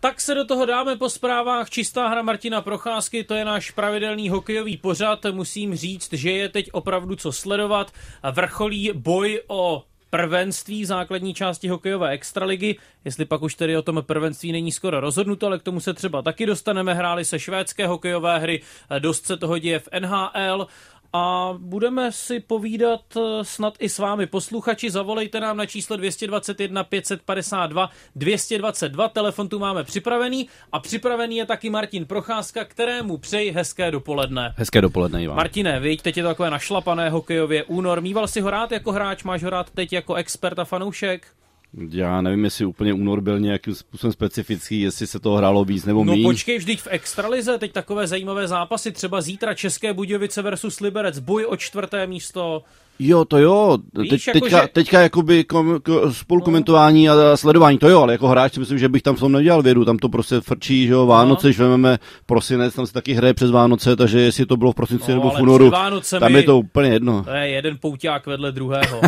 Tak se do toho dáme po zprávách. Čistá hra Martina Procházky, to je náš pravidelný hokejový pořad. Musím říct, že je teď opravdu co sledovat. Vrcholí boj o prvenství základní části hokejové extraligy. Jestli pak už tedy o tom prvenství není skoro rozhodnuto, ale k tomu se třeba taky dostaneme. Hráli se švédské hokejové hry, dost se toho děje v NHL a budeme si povídat eh, snad i s vámi. Posluchači, zavolejte nám na číslo 221 552 222, telefon tu máme připravený a připravený je taky Martin Procházka, kterému přeji hezké dopoledne. Hezké dopoledne, Ivan. Martine, víš, teď je to takové našlapané hokejově únor. Mýval si ho rád jako hráč, máš ho rád teď jako expert a fanoušek? Já nevím, jestli úplně únor byl nějakým způsobem specifický, jestli se to hrálo víc nebo No míň. počkej, vždyť v extralize teď takové zajímavé zápasy, třeba zítra České Budějovice versus Liberec, boj o čtvrté místo. Jo, to jo. Víš, Teď, jako teďka, že- teďka jakoby kom, k, spolukomentování a sledování, to jo, ale jako hráč si myslím, že bych tam v tom nedělal vědu, tam to prostě frčí, že jo, Vánoce, No. když vezmeme prosinec, tam se taky hraje přes Vánoce, takže jestli to bylo v prosinci No, nebo v únoru, tam je to úplně jedno. To je jeden pouťák vedle druhého.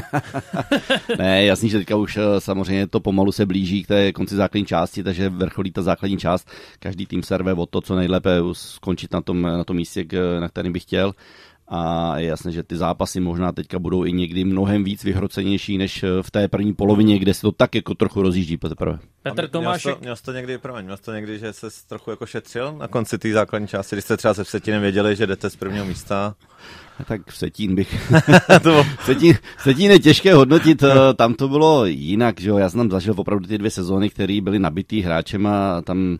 ne, jasný, že teďka už eh, samozřejmě to pomalu se blíží k té konci základní části, takže vrcholí ta základní část. Každý tým serve o to, co nejlépe skončit na tom, na tom místě, na kterém by chtěl. A je jasné, že ty zápasy možná teďka budou i někdy mnohem víc vyhrocenější než eh, v té první polovině, kde se to tak jako trochu rozjíždí teprve. Petr Tomášek, to, měl jsi to někdy, promiň, měl jsi to někdy, že se trochu jako šetřil na konci té základní části, když jste třeba se Vsetinem věděli, že jdete z prvního místa. Tak v Setín bych... to bylo, Setín, Setín je těžké hodnotit, eh, tam to bylo jinak, že jo, já jsem tam zažil opravdu ty dvě sezóny, které byly nabitý hráčem a tam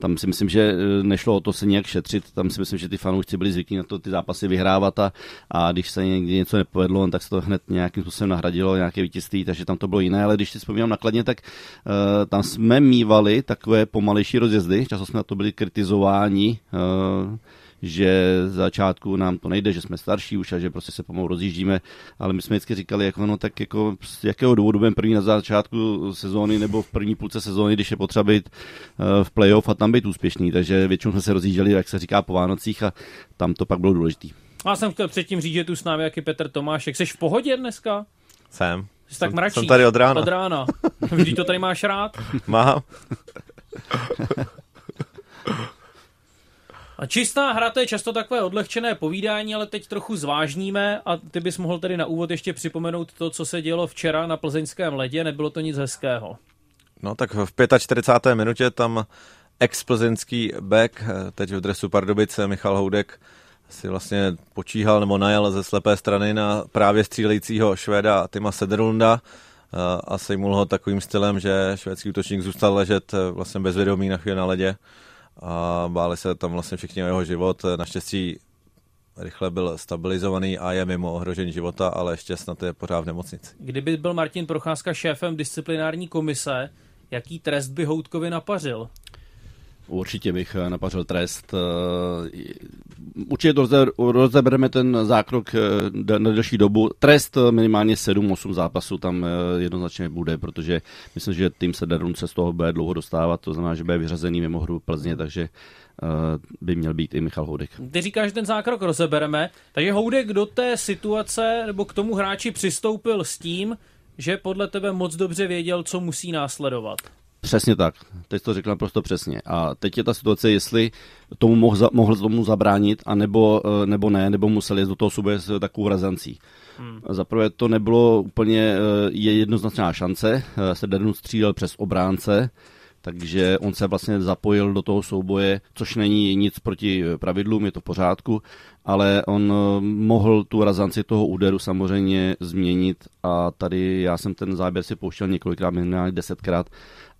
tam si myslím, že eh, nešlo o to se nějak šetřit, tam si myslím, že ty fanoušci byli zvyklí na to ty zápasy vyhrávat a, a když se někdy něco nepovedlo, tak se to hned nějakým způsobem nahradilo, nějaké vítězství, takže tam to bylo jiné, ale když si vzpomínám nakladně, tak uh, tam jsme mývali takové pomalejší rozjezdy, často jsme na to byli kritizováni, uh, že z začátku nám to nejde, že jsme starší už a že prostě se pomalu rozjíždíme, ale my jsme vždycky říkali, jako no tak jako z jakého důvodu budeme první na začátku sezóny nebo v první půlce sezóny, když je potřeba být eh, v playoff a tam být úspěšný, takže většinou jsme se rozjížděli, jak se říká, po Vánocích a tam to pak bylo důležitý. já jsem chtěl předtím říct, že tu s námi jaký Petr Tomášek. Jsi v pohodě dneska? jsem. Jsi tak jsem, mračí. jsem tady od rána. Od rána. Vždyť to tady máš rád. Mám. A čistá hra to je často takové odlehčené povídání, ale teď trochu zvážníme a ty bys mohl tedy na úvod ještě připomenout to, co se dělo včera na plzeňském ledě. Nebylo to nic hezkého. No tak v 45. minutě tam ex-plzeňský back, eh, teď v dresu Pardubice, Michal Houdek, si vlastně počíhal nebo najel ze slepé strany na právě střílejícího Švéda Tima Sederlunda eh, a sejmul ho takovým stylem, že švédský útočník zůstal ležet eh, vlastně bezvědomý na chvíli na ledě a báli se tam vlastně všichni o jeho život. Naštěstí rychle byl stabilizovaný a je mimo ohrožení života, ale ještě snad je pořád v nemocnici. Kdyby byl Martin Procházka šéfem disciplinární komise, jaký trest by Houtkovi napařil? Určitě bych eh, napařil trest. eh, Určitě to roze- rozebereme ten zákrok eh, na delší dobu. Trest minimálně 7-8 zápasů tam jednoznačně bude, protože myslím, že tým se se z toho bude dlouho dostávat, to znamená, že bude vyřazený mimo hru Plzně, takže by měl být i Michal Houdek. Ty říkáš, že ten zákrok rozebereme, takže Houdek do té situace nebo k tomu hráči přistoupil s tím, že podle tebe moc dobře věděl, co musí následovat. Přesně tak, teď to řekl naprosto přesně. A teď je ta situace, jestli tomu mohl, za, mohl tomu zabránit, a nebo, eh, nebo ne, nebo musel jít do toho soboje s takovou razancí. Hmm. Za prvé to nebylo úplně eh, je jednoznačná šance, eh, se Dernu střílel přes obránce, takže on se vlastně zapojil do toho souboje, což není nic proti pravidlům, je to v pořádku, ale on eh, mohl tu razanci toho úderu samozřejmě změnit a tady já jsem ten záběr si pouštěl několikrát, minimálně desetkrát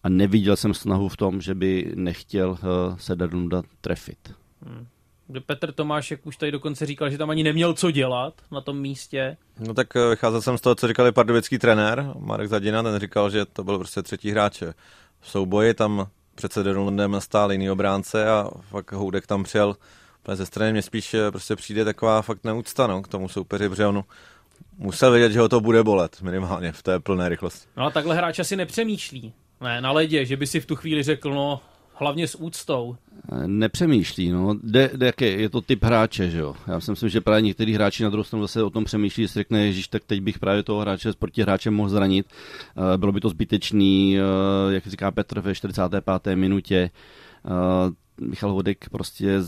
a neviděl jsem snahu v tom, že by nechtěl uh, Sederlunda trefit. Kdy Petr Tomášek už tady dokonce říkal, že tam ani neměl co dělat na tom místě. No tak eh, vycházel jsem z toho, co říkali pardubický trenér Marek Zadina, ten říkal, že to byl prostě třetí hráč v souboji, tam před Sederlundem stál jiný obránce a fakt Houdek tam přijel úplně ze strany, mně spíš eh, prostě přijde taková fakt neúcta no, k tomu soupeři, protože on musel vědět, že ho to bude bolet minimálně v té plné rychlosti. No a takhle hráč asi nepřemýšlí. Ne, na ledě, že by si v tu chvíli řekl, no Hlavně s úctou. Nepřemýšlí, no. De, de, jaké, je to typ hráče, že jo. Já si myslím, že právě některý hráči na druhou stranu zase o tom přemýšlí, jestli řekne, Ježíš, tak teď bych právě toho hráče proti hráče mohl zranit. Uh, bylo by to zbytečný, jak říká Petr ve 45. minutě. Michal Hodek prostě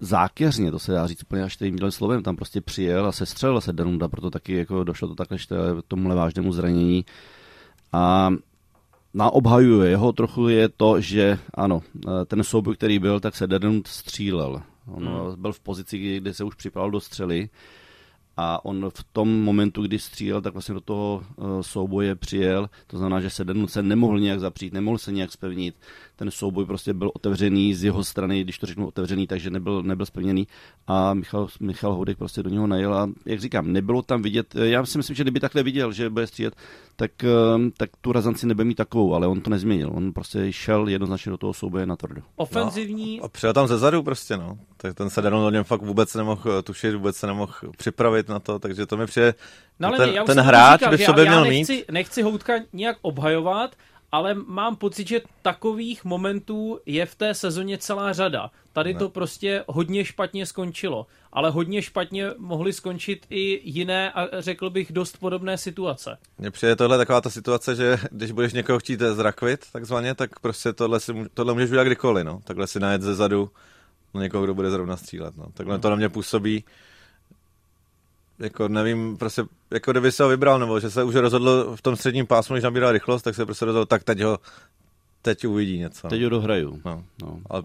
zákeřně, to se dá říct úplně až tím slovem, tam prostě přijel a sestřelil se Danunda, proto taky jako došlo to takhle tomuhle vážnému zranění. A na obhaju jeho trochu je to, že ano, ten souboj, který byl, tak se Danund střílel. On hmm. byl v pozici, kde se už připravil do střely a on v tom momentu, kdy střílel, tak vlastně do toho souboje přijel. To znamená, že se Danund se nemohl nějak zapřít, nemohl se nějak spevnit ten souboj prostě byl otevřený z jeho strany, když to řeknu otevřený, takže nebyl, nebyl splněný a Michal, Michal Houdek prostě do něho najel a jak říkám, nebylo tam vidět, já si myslím, že kdyby takhle viděl, že bude střílet, tak, ehm, tak tu razanci nebude mít takovou, ale on to nezměnil, on prostě šel jednoznačně do toho souboje na tvrdo. Ofenzivní. No, a přijel tam ze zadu prostě, no. Tak ten se do něm fakt vůbec nemohl tušit, vůbec se nemohl připravit na to, takže to mi přijde, no, ale ten, ne, ten hráč říkal, by v sobě já, měl já nechci, mít. Nechci Houdka nějak obhajovat, ale mám pocit, že takových momentů je v té sezóně celá řada. Tady ne. to prostě hodně špatně skončilo, ale hodně špatně mohly skončit i jiné a řekl bych dost podobné situace. Mně přijde tohle taková ta situace, že když budeš někoho chtít zrakvit, takzvaně, tak prostě tohle, si, tohle můžeš udělat kdykoliv, no. Takhle si najet ze zadu na někoho, kdo bude zrovna střílet, no. Takhle to na mě působí jako nevím, prostě, jako kdyby se ho vybral, nebo že se už rozhodl v tom středním pásmu, když nabíral rychlost, tak se prostě rozhodl, tak teď ho, teď uvidí něco. Teď ho dohraju. No. No. Ale...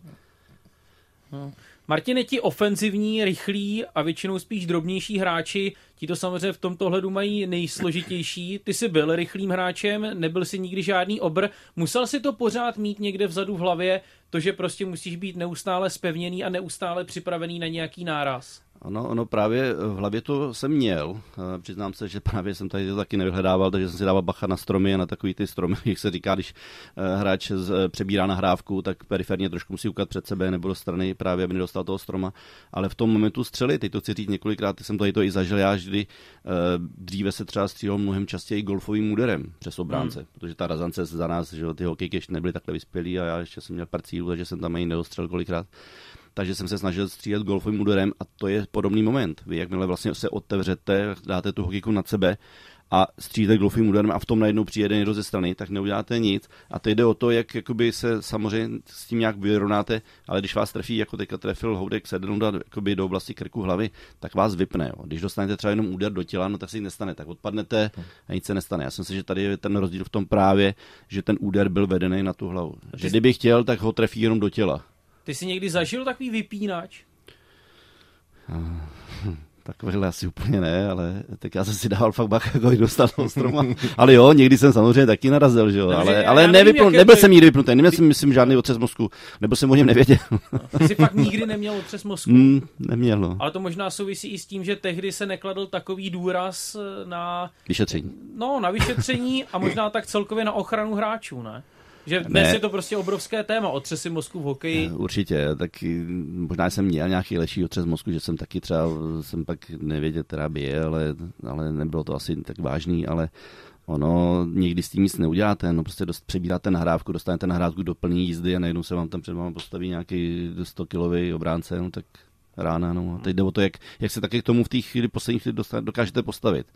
No. Martin, ti ofenzivní, rychlí a většinou spíš drobnější hráči, ti to samozřejmě v tomto hledu mají nejsložitější. Ty jsi byl rychlým hráčem, nebyl si nikdy žádný obr, musel si to pořád mít někde vzadu v hlavě, to, že prostě musíš být neustále spevněný a neustále připravený na nějaký náraz. Ano, ono právě v hlavě to jsem měl. Eh, přiznám se, že právě jsem tady to taky nevyhledával, takže jsem si dával bacha na stromy a na takový ty stromy, jak se říká, když eh, hráč eh, přebírá nahrávku, tak periferně trošku musí ukat před sebe nebo do strany, právě aby nedostal toho stroma. Ale v tom momentu střely, teď to chci říct několikrát, jsem tady to i zažil já, kdy dříve se třeba střílel mnohem častěji golfovým úderem přes obránce, hmm. protože ta razance za nás, že ty hokejky ještě nebyly takhle vyspělý a já ještě jsem měl pár cílů, takže jsem tam ani neostřel kolikrát takže jsem se snažil střílet golfovým úderem a to je podobný moment. Vy jakmile vlastně se otevřete, dáte tu hokejku nad sebe a střílíte golfovým úderem a v tom najednou přijede někdo ze strany, tak neuděláte nic. A teď jde o to, jak jakoby se samozřejmě s tím nějak vyrovnáte, ale když vás trefí, jako teďka trefil Houdek Sednouda jakoby do oblasti krku hlavy, tak vás vypne. Jo. Když dostanete třeba jenom úder do těla, no tak se nic nestane, tak odpadnete a nic se nestane. Já si myslím, že tady je ten rozdíl v tom právě, že ten úder byl vedený na tu hlavu. Že kdyby chtěl, tak ho trefí jenom do těla. Ty jsi někdy zažil takový vypínač? Takovýhle asi úplně ne, ale tak já jsem si dával fakt bach, jako dostal toho stroma. ale jo, někdy jsem samozřejmě taky narazil, že jo, ale, já, ale já nevypnu, nebyl jsem nikdy vypnutý, neměl jsem, myslím, žádný otřes mozku, nebo jsem o něm nevěděl. Ty jsi fakt nikdy neměl otřes mozku? Mm, neměl, no. Ale to možná souvisí i s tím, že tehdy se nekladl takový důraz na... Vyšetření. No, na vyšetření a možná tak celkově na ochranu hráčů, ne? Že dnes ne. je to prostě obrovské téma, otřesy mozku v hokeji. Určitě, tak možná jsem měl nějaký lepší otřes mozku, že jsem taky třeba, jsem pak nevěděl, která by je, ale, ale nebylo to asi tak vážný, ale ono někdy s tím nic neuděláte, no prostě dost, přebíráte nahrávku, dostanete nahrávku do plné jízdy a najednou se vám tam před vámi postaví nějaký 100 kilový obránce, no tak rána, no. A teď jde o to, jak, jak se taky k tomu v té chvíli poslední chvíli dokážete postavit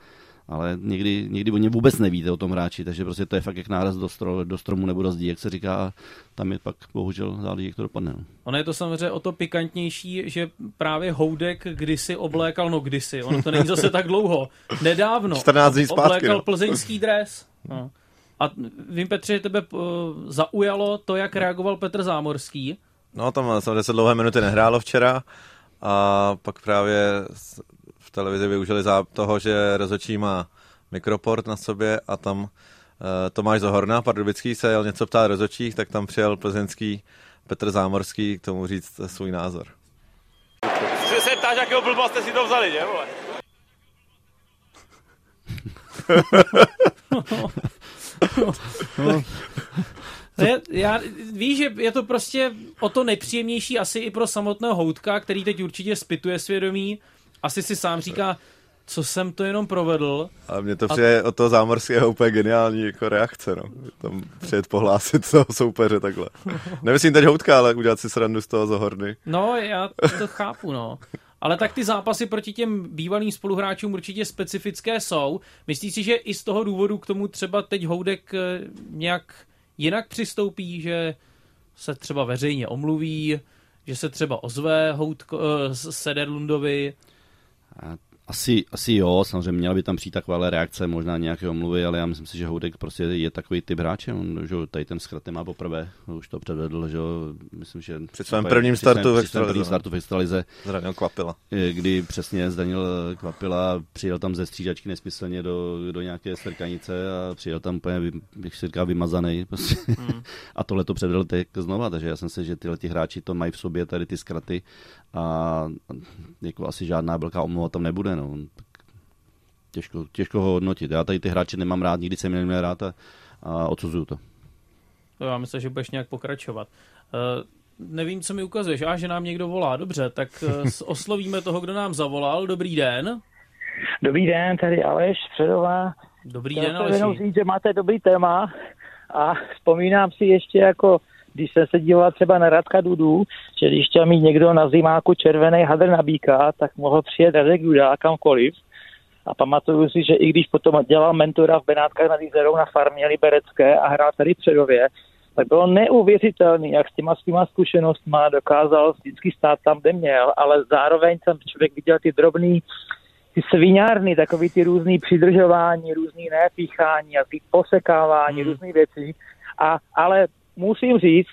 ale někdy, někdy o ně vůbec nevíte o tom hráči, takže prostě to je fakt jak náraz do, stro, do stromu nebo do zdí, jak se říká, a tam je pak bohužel záleží, jak to dopadne. No. Ono je to samozřejmě o to pikantnější, že právě Houdek kdysi oblékal, no kdysi, ono to není zase tak dlouho, nedávno 14 dní zpátky, oblékal no. plzeňský dres. No. A vím, Petře, že tebe uh, zaujalo to, jak reagoval Petr Zámorský. No, tam se 10 dlouhé minuty nehrálo včera a pak právě v televizi využili za toho, že rozhodčí má mikroport na sobě a tam uh, Tomáš Zohorna, pardubický, se jel něco ptát rozhodčích, tak tam přijel plzeňský Petr Zámorský k tomu říct svůj názor. Že se ptáš, jakého blba jste si to vzali, že vole? je, já, víš, že je to prostě o to nepříjemnější asi i pro samotného Houtka, který teď určitě spituje svědomí, asi si sám říká, co jsem to jenom provedl. A mně to přijde od toho zámorského úplně geniální jako reakce, no. Tam přijet pohlásit toho soupeře takhle. Nemyslím teď houtka, ale udělat si srandu z toho zohorny. No, já to chápu, no. Ale tak ty zápasy proti těm bývalým spoluhráčům určitě specifické jsou. Myslíš si, že i z toho důvodu k tomu třeba teď Houdek eh, nějak jinak přistoupí, že se třeba veřejně omluví, že se třeba ozve Houtko, uh, Sederlundovi? saat Asi, asi jo, samozřejmě měla by tam přijít taková reakce, možná nějaké omluvy, ale já myslím si, že Houdek prostě je takový typ hráče. On, že tady ten zkrat má poprvé, už to předvedl, že myslím, že... Při svém prvním startu v Extralize. startu v Extralize. Zranil Kvapila. Kdy přesně zdanil Kvapila, přijel tam ze střídačky nesmyslně do, do nějaké strkanice a přijel tam úplně, bych si říkal, vymazaný. Prostě. Mm. a tohle to předvedl teď znova, takže já jsem si, že tyhle ty hráči to mají v sobě, tady ty zkraty a jako asi žádná velká omluva tam nebude. No. Těžko, těžko ho hodnotit. Já tady ty hráče nemám rád, nikdy jsem je neměl rád a, a odsuzuju to. No, já myslím, že budeš nějak pokračovat. Uh, nevím, co mi ukazuješ. A že nám někdo volá. Dobře, tak uh, oslovíme toho, kdo nám zavolal. Dobrý den. Dobrý den, tady Aleš Středová. Dobrý den, Aleš. říct, že máte dobrý téma a vzpomínám si ještě jako když jsem se díval třeba na Radka Dudu, že když chtěl mít někdo na zimáku červený hadr na tak mohl přijet Radek Duda kamkoliv. A pamatuju si, že i když potom dělal mentora v Benátkách nad Jízerou na farmě Liberecké a hrál tady v Předově, tak bylo neuvěřitelné, jak s těma svýma zkušenostma dokázal vždycky stát tam, kde měl, ale zároveň jsem člověk viděl ty drobný ty sviňárny, takový ty různý přidržování, různý nepíchání a ty posekávání, hmm. různé věci. A, ale musím říct,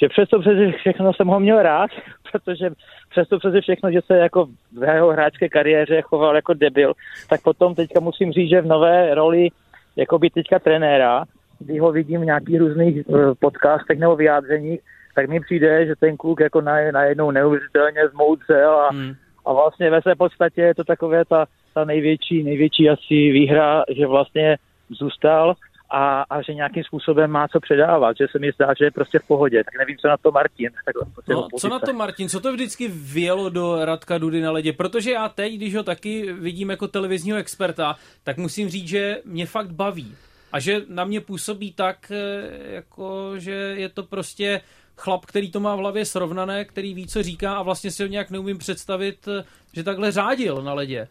že přesto přeze všechno jsem ho měl rád, protože přesto přeze všechno, že se jako v jeho hráčské kariéře choval jako debil, tak potom teďka musím říct, že v nové roli jako by teďka trenéra, kdy ho vidím v nějakých různých uh, podcastech nebo vyjádřeních, tak mi přijde, že ten kluk jako na, najednou neuvěřitelně zmoudřel a, hmm. a vlastně ve své podstatě je to takové ta, ta největší, největší asi výhra, že vlastně zůstal a, a že nějakým způsobem má co předávat, že se mi zdá, že je prostě v pohodě. Tak nevím, co na to Martin. Takhle, no, co na to Martin? Co to vždycky vělo do Radka Dudy na ledě? Protože já teď, když ho taky vidím jako televizního experta, tak musím říct, že mě fakt baví. A že na mě působí tak, eh, jako, že je to prostě chlap, který to má v hlavě srovnané, který ví, co říká a vlastně si ho nějak neumím představit, eh, že takhle řádil na ledě.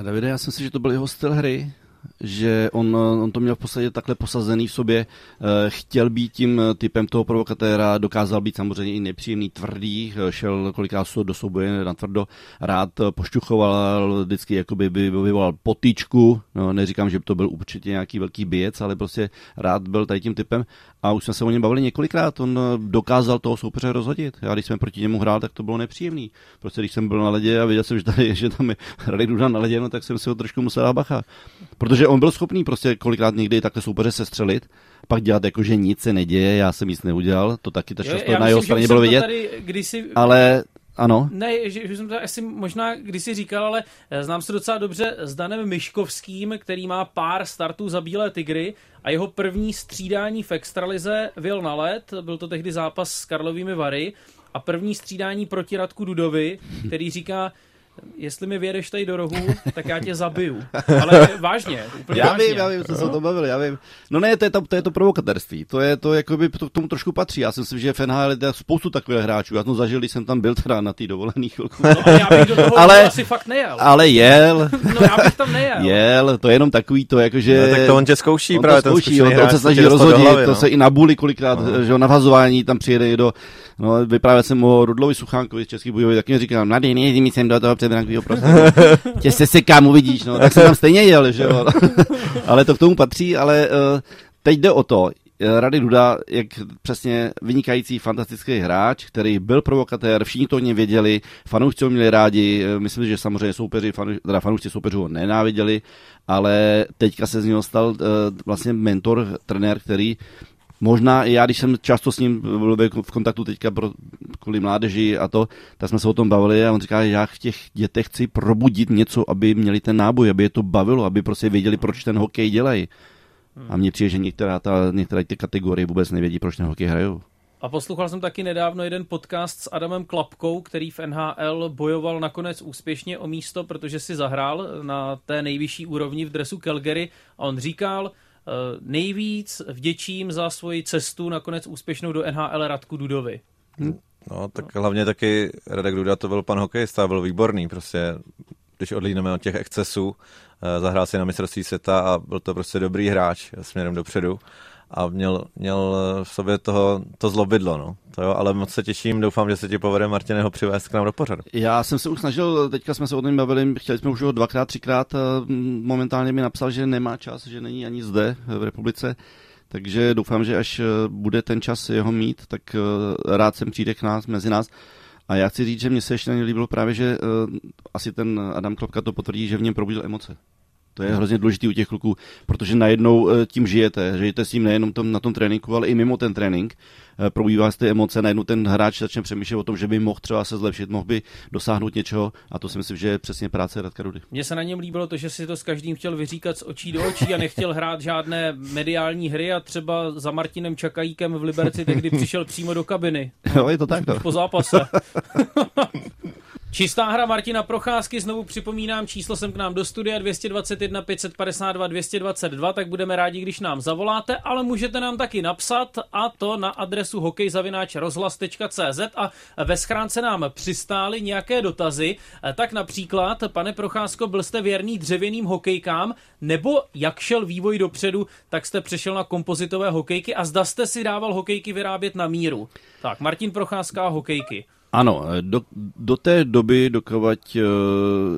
Eh, Davide, já jsem si, že to byl jeho styl hry že on, on to měl v podstatě takhle posazený v sobě, eh, chtěl být tím typem toho provokatéra, dokázal být samozřejmě i nepříjemný, tvrdý, eh, šel kolikrát do souboje na tvrdo, rád pošťuchoval, vždycky jakoby by vyvolal potýčku, no, neříkám, že to byl určitě nějaký velký bijec, ale prostě rád byl tady tím typem a už jsme se o něm bavili několikrát, on eh, dokázal toho soupeře rozhodit. Já když jsem proti němu hrál, tak to bylo nepříjemný. Prostě když jsem byl na ledě a viděl jsem, že, tady, že tam je Radek Duda na ledě, no, tak jsem si ho trošku musel bacha. Protože on byl schopný prostě kolikrát někdy takhle soupeře sestřelit, pak dělat jako, že nic se neděje, já jsem nic neudělal, to taky to často na jeho straně bylo vidět. kdysi... Ale ano. Ne, že, že jsem to asi možná kdysi říkal, ale eh, znám se docela dobře s Danem Myškovským, který má pár startů za Bílé tygry a jeho první střídání v extralize vyl na let, byl to tehdy zápas s Karlovými Vary a první střídání proti Radku Dudovi, který říká, jestli mi vědeš tady do rohu, tak já tě zabiju. Ale vážně, úplně Já vážně. vím, já vím, co se o tom bavili, já vím. No ne, to je to, to, je to provokatérství, to je to, jako by to k tomu trošku patří. Já si myslím, že v NHL je spoustu takových hráčů. Já jsem zažil, když jsem tam byl teda na té dovolený chvilku. No a já bych do toho ale, asi fakt nejel. Ale jel. No já bych tam nejel. Jel, to je jenom takový to, jakože... No, tak to on tě zkouší on právě to zkouší, on, on se snaží rozhodit, hlavy, no. to se i na buli kolikrát, no. že na vazování tam přijede do No, vyprávěl jsem o Rudlovi Suchánkovi z Český Bujovi, tak mi říkal, mladý, nejdi mi sem do toho předrankového prostoru. Tě se sekám, uvidíš, no, tak jsem tam stejně jel, že jo. ale to k tomu patří, ale uh, teď jde o to, eh, Rady Duda, jak přesně vynikající, fantastický hráč, který byl provokatér, všichni to o něm věděli, fanoušci ho měli rádi, eh, myslím, že samozřejmě soupeři, fanu, teda fanoušci soupeřů ho nenáviděli, ale teďka se z něho stal uh, vlastně mentor, trenér, který Možná i já, když jsem často s ním byl v kontaktu teďka pro, kvůli mládeži a to, tak jsme se o tom bavili a on říká, že já v těch dětech chci probudit něco, aby měli ten náboj, aby je to bavilo, aby prostě věděli, proč ten hokej dělají. A mně přijde, že některá, ta, některé ty kategorie vůbec nevědí, proč ten hokej hrajou. A poslouchal jsem taky nedávno jeden podcast s Adamem Klapkou, který v NHL bojoval nakonec úspěšně o místo, protože si zahrál na té nejvyšší úrovni v dresu Calgary a on říkal, nejvíc vděčím za svoji cestu nakonec úspěšnou do NHL Radku Dudovi. No, tak hlavně taky Radek Duda to byl pan hokejista, byl výborný, prostě když odlídneme od těch excesů, eh, zahrál si na mistrovství světa a byl to prostě dobrý hráč směrem dopředu a měl, měl v sobě toho, to zlobidlo, no. To jo, ale moc se těším, doufám, že se ti povede Martine ho přivést k nám do pořadu. Já jsem se už snažil, teďka jsme se o tom bavili, chtěli jsme už ho dvakrát, třikrát, momentálně mi napsal, že nemá čas, že není ani zde v republice, takže doufám, že až bude ten čas jeho mít, tak rád sem přijde k nás, mezi nás. A já chci říct, že mně se ještě líbilo právě, že uh, asi ten Adam Klopka to potvrdí, že v něm probudil emoce. To je hrozně důležité u těch kluků, protože najednou eh, tím žijete. Žijete s tím nejenom tom, na tom tréninku, ale i mimo ten trénink. Eh, probíhá ty emoce, najednou ten hráč začne přemýšlet o tom, že by mohl třeba se zlepšit, mohl by dosáhnout něčeho a to si myslím, že je přesně práce Radka Rudy. Mně se na něm líbilo to, že si to s každým chtěl vyříkat z očí do očí a nechtěl hrát žádné mediální hry a třeba za Martinem Čakajíkem v Liberci tehdy přišel přímo do kabiny. Jo, je to tak. No. Po zápase. Čistá hra Martina Procházky, znovu připomínám, číslo sem k nám do studia 221 552 222, tak budeme rádi, když nám zavoláte, ale můžete nám taky napsat a to na adresu hokejzavináč.rozhlas.cz a ve schránce nám přistály nějaké dotazy, tak například, pane Procházko, byl jste věrný dřevěným hokejkám, nebo jak šel vývoj dopředu, tak jste přešel na kompozitové hokejky a zda jste si dával hokejky vyrábět na míru. Tak, Martin Procházka a hokejky. Ano, do, do té doby, dokovat, eh,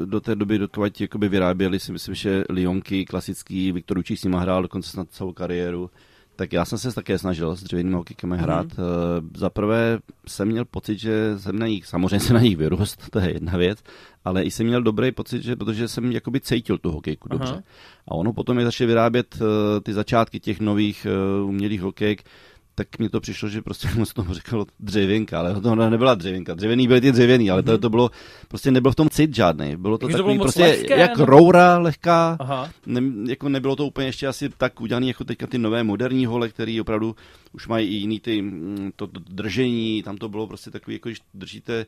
do té doby, dokovat jakoby vyráběli si myslím, že Lyonky, klasický, Viktor Učík s nima hrál dokonce snad celou kariéru, tak já jsem se také snažil s dřevěnými hokejkami mhm. hrát. Mm-hmm. Za prvé jsem měl pocit, že jsem na nich, samozřejmě se na nich vyrost, to je jedna věc, ale i jsem měl dobrý pocit, že protože jsem jakoby cítil tu hokejku Aha. dobře. A ono potom je začali vyrábět ty začátky těch nových umělých hokejk, tak mi to přišlo, že prostě mu se tomu říkalo dřevěnka, ale to nebyla dřevěnka. Dřevěný byly ty dřevěný, ale to, to bylo, prostě nebylo v tom cit žádný. Bylo to takový to bylo prostě lehké, jak no? roura lehká, Aha. Ne, jako nebylo to úplně ještě asi tak udělané jako teďka ty nové moderní hole, které opravdu už mají i jiný ty, mm, to držení, tam to bylo prostě takový, jako když držíte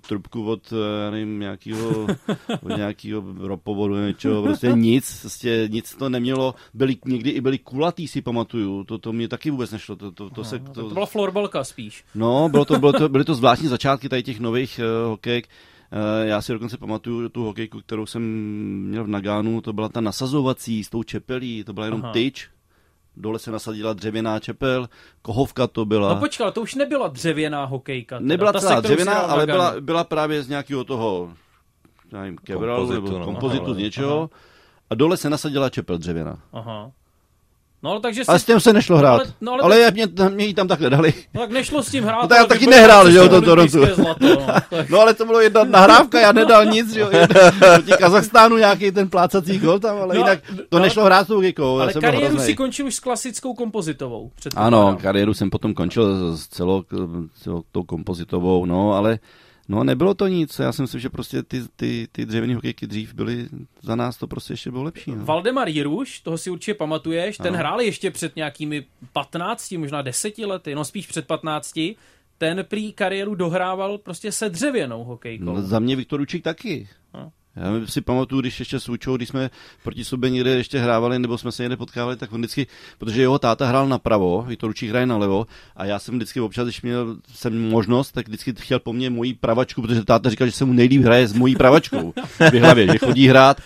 trubku od, eh, já nevím, nějakého, od nějakého ropovodu, něčeho, prostě nic, prostě nic to nemělo, byli, někdy i byli kulatý, si pamatuju, to, to mě taky vůbec nešlo, to, to, to, se, to, to byla florbalka spíš. No, bylo to, bylo to, byly to zvláštní začátky tady těch nových uh, hokejek, uh, já si dokonce pamatuju tu hokejku, kterou jsem měl v Nagánu, to byla ta nasazovací s tou čepelí, to byla jenom Aha. tyč, dole se nasadila dřevěná čepel, kohovka to byla. No počkal, to už nebyla dřevěná hokejka. Teda. Nebyla celá se, dřevěná, ale byla, byla právě z nějakého toho, nevím, kevralu nebo no, kompozitu z něčeho. Aha. A dole se nasadila čepel dřevěná. Aha. No, ale takže si... Ale s tím se nešlo hrát. Ale, no, ale, ale tak... mě, mě ji tam takhle dali. No tak nešlo s tím hrát. No, tak já taky nehrál, že jo, to Torontu. no. no, ale to bylo jedna nahrávka, já nedal nic, že jo. Proti Kazachstánu nějaký ten plácací gol tam, ale no, jinak to no, nešlo hrát s tou gikou. Ale kariéru si končil už s klasickou kompozitovou. Ano, kariéru jsem potom končil s celou, celou tou kompozitovou, no, ale No nebylo to nic, já si myslím, že prostě ty, ty, ty dřevěné hokejky dřív byly, za nás to prostě ještě bylo lepší. No. Valdemar Jiruš, toho si určitě pamatuješ, ten no. hrál ještě před nějakými 15, možná 10 lety, no spíš před 15, ten prý kariéru dohrával prostě se dřevěnou hokejkou. No, za mě Viktor Učík taky. No. Já si pamatuju, když ještě s Učou, když jsme proti sobě někde ještě hrávali, nebo jsme se někde potkávali, tak on vždycky, protože jeho táta hrál napravo, Viktor Učík hraje nalevo, a já jsem vždycky občas, když měl jsem možnost, tak vždycky chtěl po mně moji pravačku, protože táta říkal, že se mu nejlíp hraje s mojí pravačkou v hlavě, že chodí hrát.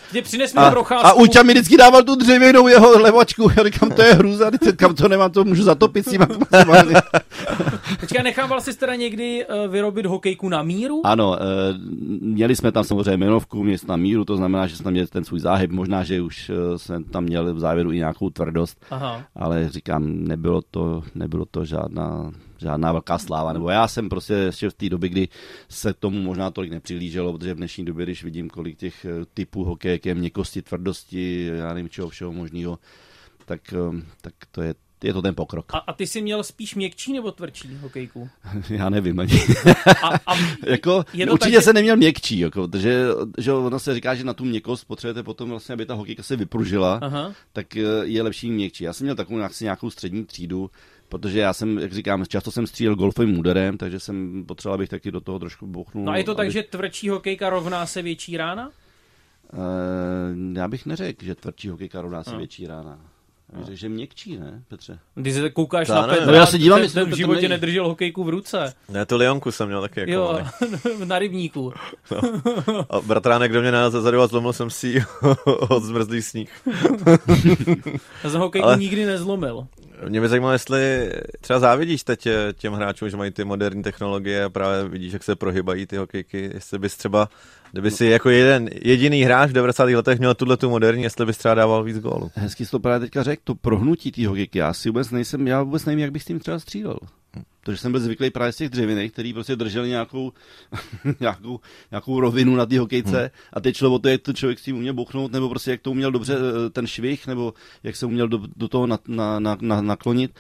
A, a Uča mi vždycky dával tu dřevěnou jeho levačku, já říkám, to je hruza, kam to nemám, to můžu zatopit si Počkej, nechával jsi teda někdy uh, vyrobit hokejku na míru? Ano, uh, měli jsme tam samozřejmě jmenovku, měli na míru, to znamená, že jsem tam měl ten svůj záhyb, možná, že už eh, jsem tam měl v závěru i nějakou tvrdost, Aha. ale říkám, nebylo to, nebylo to žádná, žádná velká sláva, nebo já jsem prostě ještě v té době, kdy se tomu možná tolik nepřilíželo, protože v dnešní době, když vidím, kolik těch eh, typů hokejek je měkkosti, tvrdosti, já nevím čeho všeho možného, tak, eh, tak to je je to ten pokrok. A, a ty jsi měl spíš měkčí nebo tvrdší hokejku? Já nevím ani. a, a jako, je určitě tak, se neměl měkčí, jako, protože že ono se říká, že na tu měkkost potřebujete potom vlastně, aby ta hokejka se vypružila, Aha. tak eh, je lepší měkčí. Já jsem měl takovou nějakou střední třídu, protože já jsem, jak říkám, často jsem střílel golfovým úderem, takže jsem potřeboval, abych taky do toho trošku bouchnul. No a je to aby... tak, že tvrdší hokejka rovná se větší rána? Uh, já bych neřekl, že tvrdší hokejka rovná se No. větší rána. Bych řekl, že měkčí, ne, Petře? Ty se koukáš Já na. Petra, No já se dívám, ten, to v životě neví. nedržel hokejku v ruce. Ne, tu Lionku jsem měl taky jako Jo, na rybníku. A bratránek do mě najel zezadu a zlomil jsem si od zmrzlý sníh. Já jsem hokejku Ale- nikdy nezlomil. Mě by zajímalo, jestli třeba závidíš teď eh, těm hráčům, že mají ty moderní technologie a právě vidíš, jak se prohybají ty hokejky, jestli bys třeba, kdyby si jako jeden jediný hráč v 90. letech měl tuhle tu moderní, jestli bys třeba dával víc gólů. Hezky jsi to právě teďka řekl, to prohnutí té hokejky. Já si vůbec nejsem, já vůbec nevím, jak bych s tím třeba střílel. Protože jsem byl zvyklý právě z těch dřevinek, který prostě drželi nějakou, nějakou, nějakou rovinu na té hokejce Hmm. a teď šlo o to, jak to člověk s tím uměl bouchnout, nebo prostě jak to uměl dobře eh, ten švih, nebo jak se uměl do, do toho na, na, na, na, naklonit.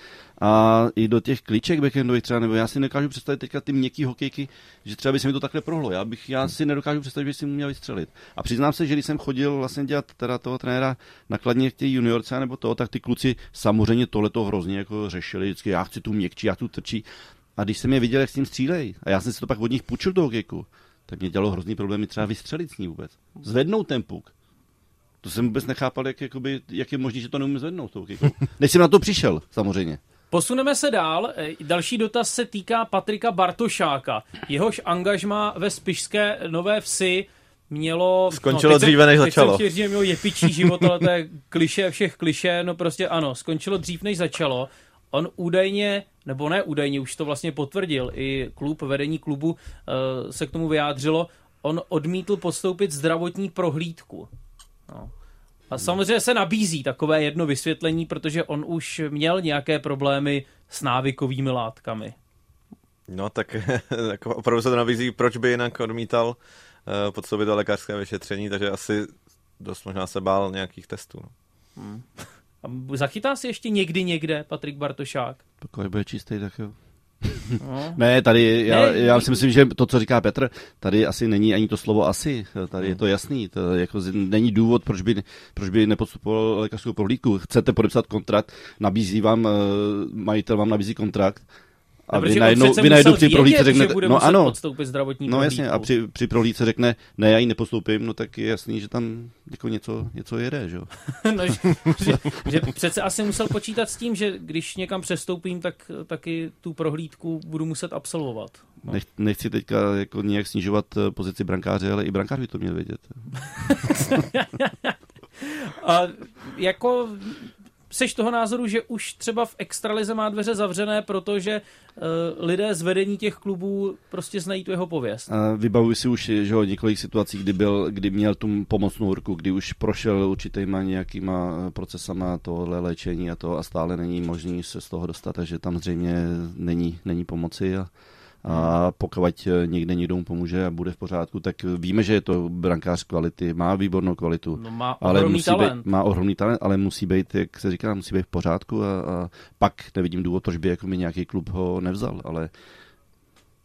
A i do těch klíček backendových třeba, nebo já si nedokážu představit teďka ty měkký hokejky, že třeba by se mi to takhle prohlo. Já, bych, já si nedokážu představit, že si měl vystřelit. A přiznám se, že když jsem chodil vlastně dělat teda toho trenéra nakladně v té juniorce nebo toho, tak ty kluci samozřejmě tohleto hrozně jako řešili. Vždycky já chci tu měkčí, já tu trčí. A když jsem je viděl, jak s tím střílej, a já jsem si to pak od nich půjčil do hokejku, tak mě dělalo hrozný problémy třeba vystřelit s ní vůbec. Zvednout ten puk. To jsem vůbec nechápal, jak, jakoby, jak je možné, že to neumím zvednout. Než jsem na to přišel, samozřejmě. Posuneme se dál. E, Další dotaz se týká Patrika Bartošáka. Jehož angažma ve Spišské Nové Vsi mělo... Skončilo teď jsem- dříve, než teď začalo. Jsem říct, že mělo jepičí život, ale to je kliše všech kliše. No prostě ano, skončilo dřív, než začalo. On údajně, nebo ne údajně, už to vlastně potvrdil, i klub, vedení klubu uh, se k tomu vyjádřilo, on odmítl podstoupit zdravotní prohlídku. No. A samozřejmě se nabízí takové jedno vysvětlení, protože on už měl nějaké problémy s návykovými látkami. No tak jako opravdu se to nabízí, proč by jinak odmítal uh, podstoupit to lékařské vyšetření, takže asi dost možná se bál nějakých testů. No. A zachytá si ještě někdy někde Patrik Bartošák? Pokud bude čistý, tak jo. No. Ne, tady já, Ne, já si myslím, že to, co říká Petr, tady asi není ani to slovo asi, tady je to jasný, to jako z- není důvod, proč by, proč by nepodstupoval lékařskou prohlídku. Chcete podepsat kontrakt, nabízí vám, eh, majitel vám nabízí kontrakt a vy najednou, vy najednou při prohlídce bude no ano, podstoupit zdravotní no jasně, a při, při prohlídce řekne, ne, já ji nepostoupím, no tak je jasný, že tam jako něco, něco jede, že jo. no, že, že, že přece asi musel počítat s tím, že když někam přestoupím, tak taky tu prohlídku budu muset absolvovat. No. Nech, nechci teďka jako nějak snižovat eh, pozici brankáře, ale i brankář by to měl vědět. A jako seš toho názoru, že už třeba v extralize má dveře zavřené, protože uh, lidé z vedení těch klubů prostě znají tu jeho pověst. A vybavuji si už že jo, několik situací, kdy, byl, kdy měl tu pomocnou ruku, kdy už prošel určitýma nějakýma procesama tohle léčení a to a stále není možný se z toho dostat, takže tam zřejmě není, není pomoci a, a pokud někde někdo mu pomůže a bude v pořádku, tak víme, že je to brankář kvality, má výbornou kvalitu. No, má ale ohromný musí talent. Být, má ohromný talent, ale musí být, jak se říká, musí být v pořádku a, a pak nevidím důvod, proč by jako mi nějaký klub ho nevzal, ale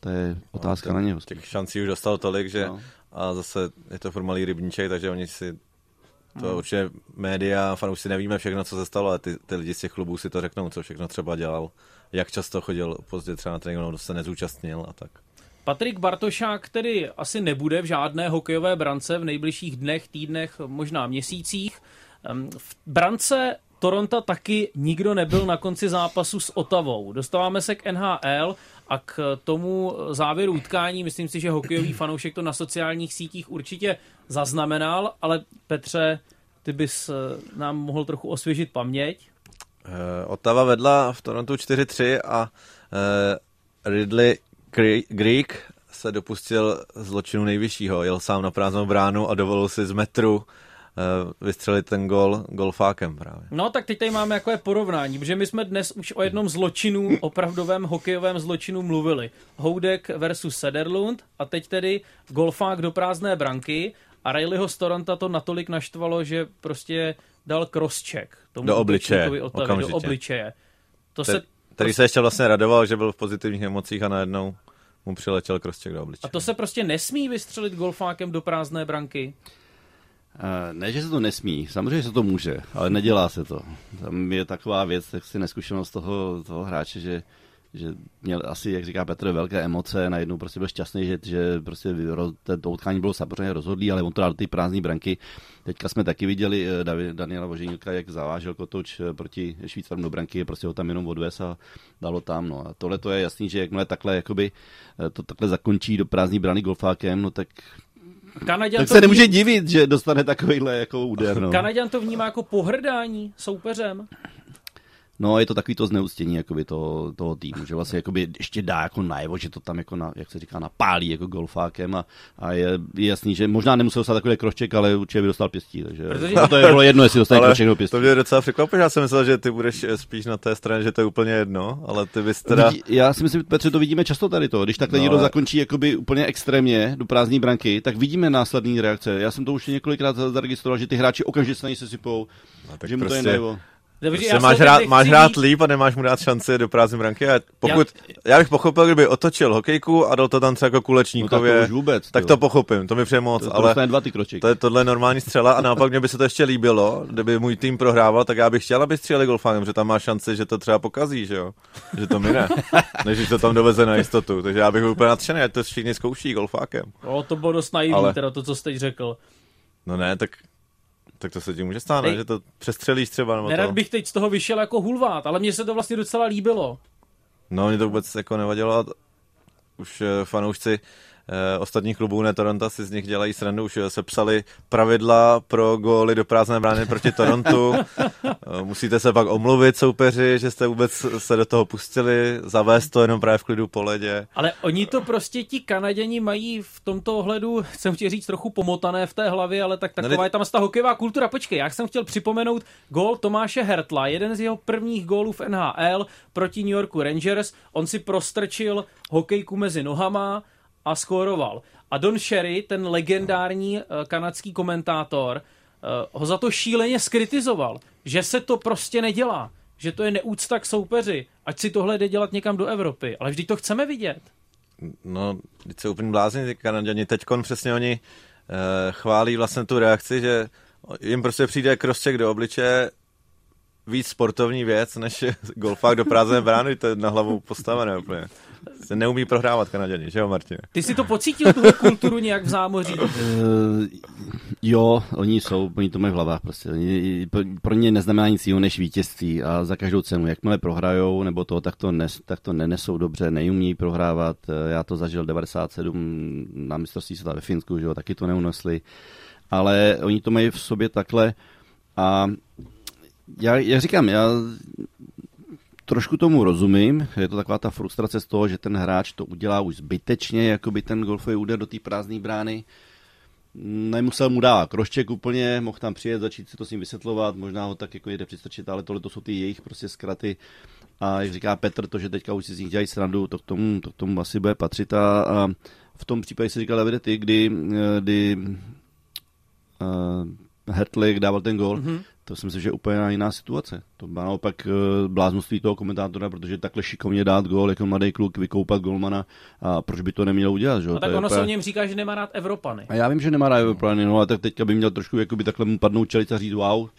to je otázka No, na něho. Těch šancí už dostal tolik, že No. a zase je to furt malý rybníček, takže oni si to Hmm. určitě média, fanoušci nevíme všechno, co se stalo, ale ty, ty lidi z těch klubů si to řeknou, co všechno třeba dělal, jak často chodil pozdě třeba na trénink, nebo se nezúčastnil a tak. Patrik Bartošák tedy asi nebude v žádné hokejové brance v nejbližších dnech, týdnech, možná měsících. Em, V brance Toronto taky nikdo nebyl na konci zápasu s Otavou. Dostáváme se k NHL a k tomu závěru utkání. Myslím si, že hokejový fanoušek to na sociálních sítích určitě zaznamenal, ale Petře, ty bys eh, nám mohl trochu osvěžit paměť. Eh, Ottawa vedla v Torontu 4-3 a eh, Ridley Gre- Greek se dopustil zločinu nejvyššího. Jel sám na prázdnou bránu a dovolil si z metru eh, vystřelit ten gol golfákem právě. No, tak teď tady máme jakové porovnání, protože my jsme dnes už o jednom zločinu, opravdovém hokejovém zločinu mluvili. Houdek versus Sederlund a teď tedy golfák do prázdné branky a Rileyho z Toronto to natolik naštvalo, že prostě dal crosscheck tomu Do obličeje, okamžitě. do obličeje. To Te- se, Který se ještě vlastně radoval, že byl v pozitivních emocích a najednou mu přiletěl krostěk do obličeje. a to se prostě nesmí vystřelit golfákem do prázdné branky. Ne, že se to nesmí, samozřejmě se to může, ale nedělá se to. Tam je taková věc, tak si neskušenost toho, toho hráče, že že měl asi, jak říká Petr, velké emoce, najednou prostě byl šťastný, že, že prostě to utkání bylo samozřejmě rozhodlý, ale on to dal do té prázdné branky. Teďka jsme taky viděli eh, Daniela Voženíka, jak zavážel Kotoč eh, proti Švýcarům do branky, prostě ho tam jenom odves a dalo tam. No. A tohle to je jasný, že jakmile takhle jakoby, eh, to takhle zakončí do prázdné brany golfákem, no tak Kanaďan tak se nemůže vním... divit, že dostane takovýhle jako úder. No. Kanaďan to vnímá jako pohrdání soupeřem. No, je to takový to zneustění jakoby toho, toho týmu, že vlastně jakoby ještě dá jako najevo, že to tam jako na, jak se říká, napálí jako golfákem a, a je, je, jasný, že možná nemusel dostat takový kroček, ale určitě by dostal pěstí, takže Protože... to je bylo jedno, jestli dostane kroček nebo pěstí. To mě docela překvapilo, já jsem myslel, že ty budeš spíš na té straně, že to je úplně jedno, ale ty bys teda... Já si myslím, Petře, to vidíme často tady to, když takhle no, někdo ale... zakončí jakoby úplně extrémně do prázdné branky, tak vidíme následní reakce. Já jsem to už několikrát zaregistroval, že ty hráči okamžitě se na ní sesypou, no, že mu prostě... to je prostě Dobře, prostě máš, hrát, máš hrát líp a nemáš mu dát šanci do prázdné branky. A pokud, já... já, bych pochopil, kdyby otočil hokejku a dal to tam třeba jako kulečníkově, no tak, to vůbec, tak to pochopím, to mi přeje moc, to, to ale dva ty kroček. to je tohle normální střela a naopak mě by se to ještě líbilo, kdyby můj tým prohrával, tak já bych chtěl, aby stříleli golfánem, že tam má šanci, že to třeba pokazí, že jo, že to mine, než to tam doveze na jistotu, takže já bych byl úplně nadšený, ať to všichni zkouší golfákem. O, to bylo dost naivní, ale... teda to, co jsi teď řekl. No ne, tak tak to se ti může stát, že to přestřelíš třeba. Nebo Nerad to... bych teď z toho vyšel jako hulvát, ale mně se to vlastně docela líbilo. No, mě to vůbec jako nevadilo. Už eh, fanoušci ostatních klubů, ne Toronto, si z nich dělají srandu, už se psali pravidla pro góly do prázdné brány proti Torontu. Eh, musíte se pak omluvit soupeři, že jste vůbec se do toho pustili, zavést to jenom právě v klidu po ledě. Ale oni to prostě ti Kanaděni mají v tomto ohledu, jsem chtěl říct, trochu pomotané v té hlavě, ale tak taková no, je tam ta hokejová kultura. Počkej, já jsem chtěl připomenout gól Tomáše Hertla, jeden z jeho prvních gólů v NHL proti New Yorku Rangers. On si prostrčil hokejku mezi nohama, a skóroval. A Don Sherry, ten legendární uh, kanadský komentátor, uh, ho za to šíleně skritizoval, že se to prostě nedělá, že to je neúcta k soupeři, ať si tohle jde dělat někam do Evropy, ale vždyť to chceme vidět. No, teď se úplně blázni ty Kanaděni, teďkon přesně oni uh, chválí vlastně tu reakci, že jim prostě přijde krosček do obliče víc sportovní věc, než golfák do prázdné brány, to je na hlavu postavené úplně se neumí prohrávat Kanaděni, že jo, Martin? Ty si to pocítil, tu kulturu nějak v zámoří? Uh, jo, oni jsou, oni to mají v hlavách prostě. Oni, pro ně neznamená nic jiného než vítězství a za každou cenu. Jakmile prohrajou, nebo to, tak to, nes, tak to nenesou dobře, neumí prohrávat. Eh, já to zažil 97 na mistrovství světa ve Finsku, že jo, taky to neunosli. Ale oni to mají v sobě takhle a já, já říkám, já trošku tomu rozumím, je to taková ta frustrace z toho, že ten hráč to udělá už zbytečně, jako by ten golfový úder do té prázdné brány. Nemusel mu dát krošček úplně, mohl tam přijet, začít si to s ním vysvětlovat, možná ho tak jako jde přistrčit, ale tohle to jsou ty jejich prostě zkraty. A jak říká Petr, to, že teďka už si z nich dělají srandu, to k tomu, to k tomu asi bude patřit. A, a v tom případě si říkal Davide ty, kdy, kdy uh, Hertlik dával ten gol, mm-hmm to si myslím, že je úplně jiná situace. To má naopak eh, bláznoství toho komentátora, protože takhle šikovně dát gól, jako mladý kluk, vykoupat golmana a proč by to neměl udělat, že? No tak to ono úplně... se o něm říká, že nemá rád Evropany. A já vím, že nemá rád Evropany, no a tak teďka by měl trošku jakoby takhle mu padnout čelic a říct, wow,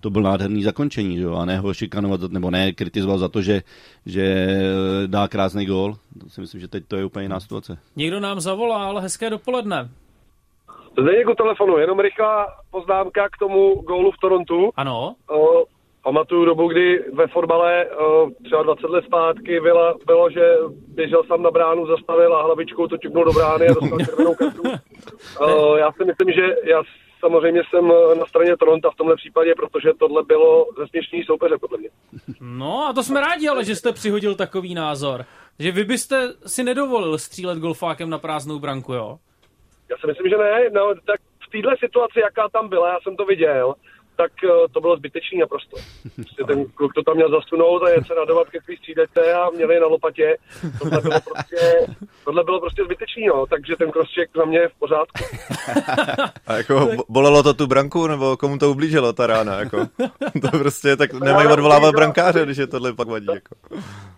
to byl nádherný zakončení, že jo? a ne ho šikanovat, nebo ne kritizovat za to, že, že dá krásný gól. To si myslím, že teď to je úplně jiná situace. Někdo nám zavolal, hezké dopoledne. Zdeněk u telefonu, jenom rychlá poznámka k tomu gólu v Torontu. Ano. O, pamatuju dobu, kdy ve fotbale o, třeba 20 let zpátky bylo, bylo, že běžel sám na bránu, zastavil a hlavičkou to čuknul do brány a dostal červenou kartu. Já si myslím, že já samozřejmě jsem na straně Toronto v tomhle případě, protože tohle bylo zesměšný soupeře, podle mě. No a to jsme rádi, ale že jste přihodil takový názor. Že vy byste si nedovolil střílet golfákem na prázdnou branku, jo? Já si myslím, že ne. No, tak v této situaci, jaká tam byla, já jsem to viděl, tak uh, to bylo zbytečný naprosto. Prostě ten kluk to tam měl zasunout a je se radovat ke svý střídece a měli na lopatě. Tohle bylo prostě, tohle bylo prostě zbytečný, no. takže ten crosscheck za mě je v pořádku. A jako bolelo to tu branku, nebo komu to ublížilo ta rána? Jako? To prostě tak nemají odvolávat brankáře, když je tohle pak vadí. Jako.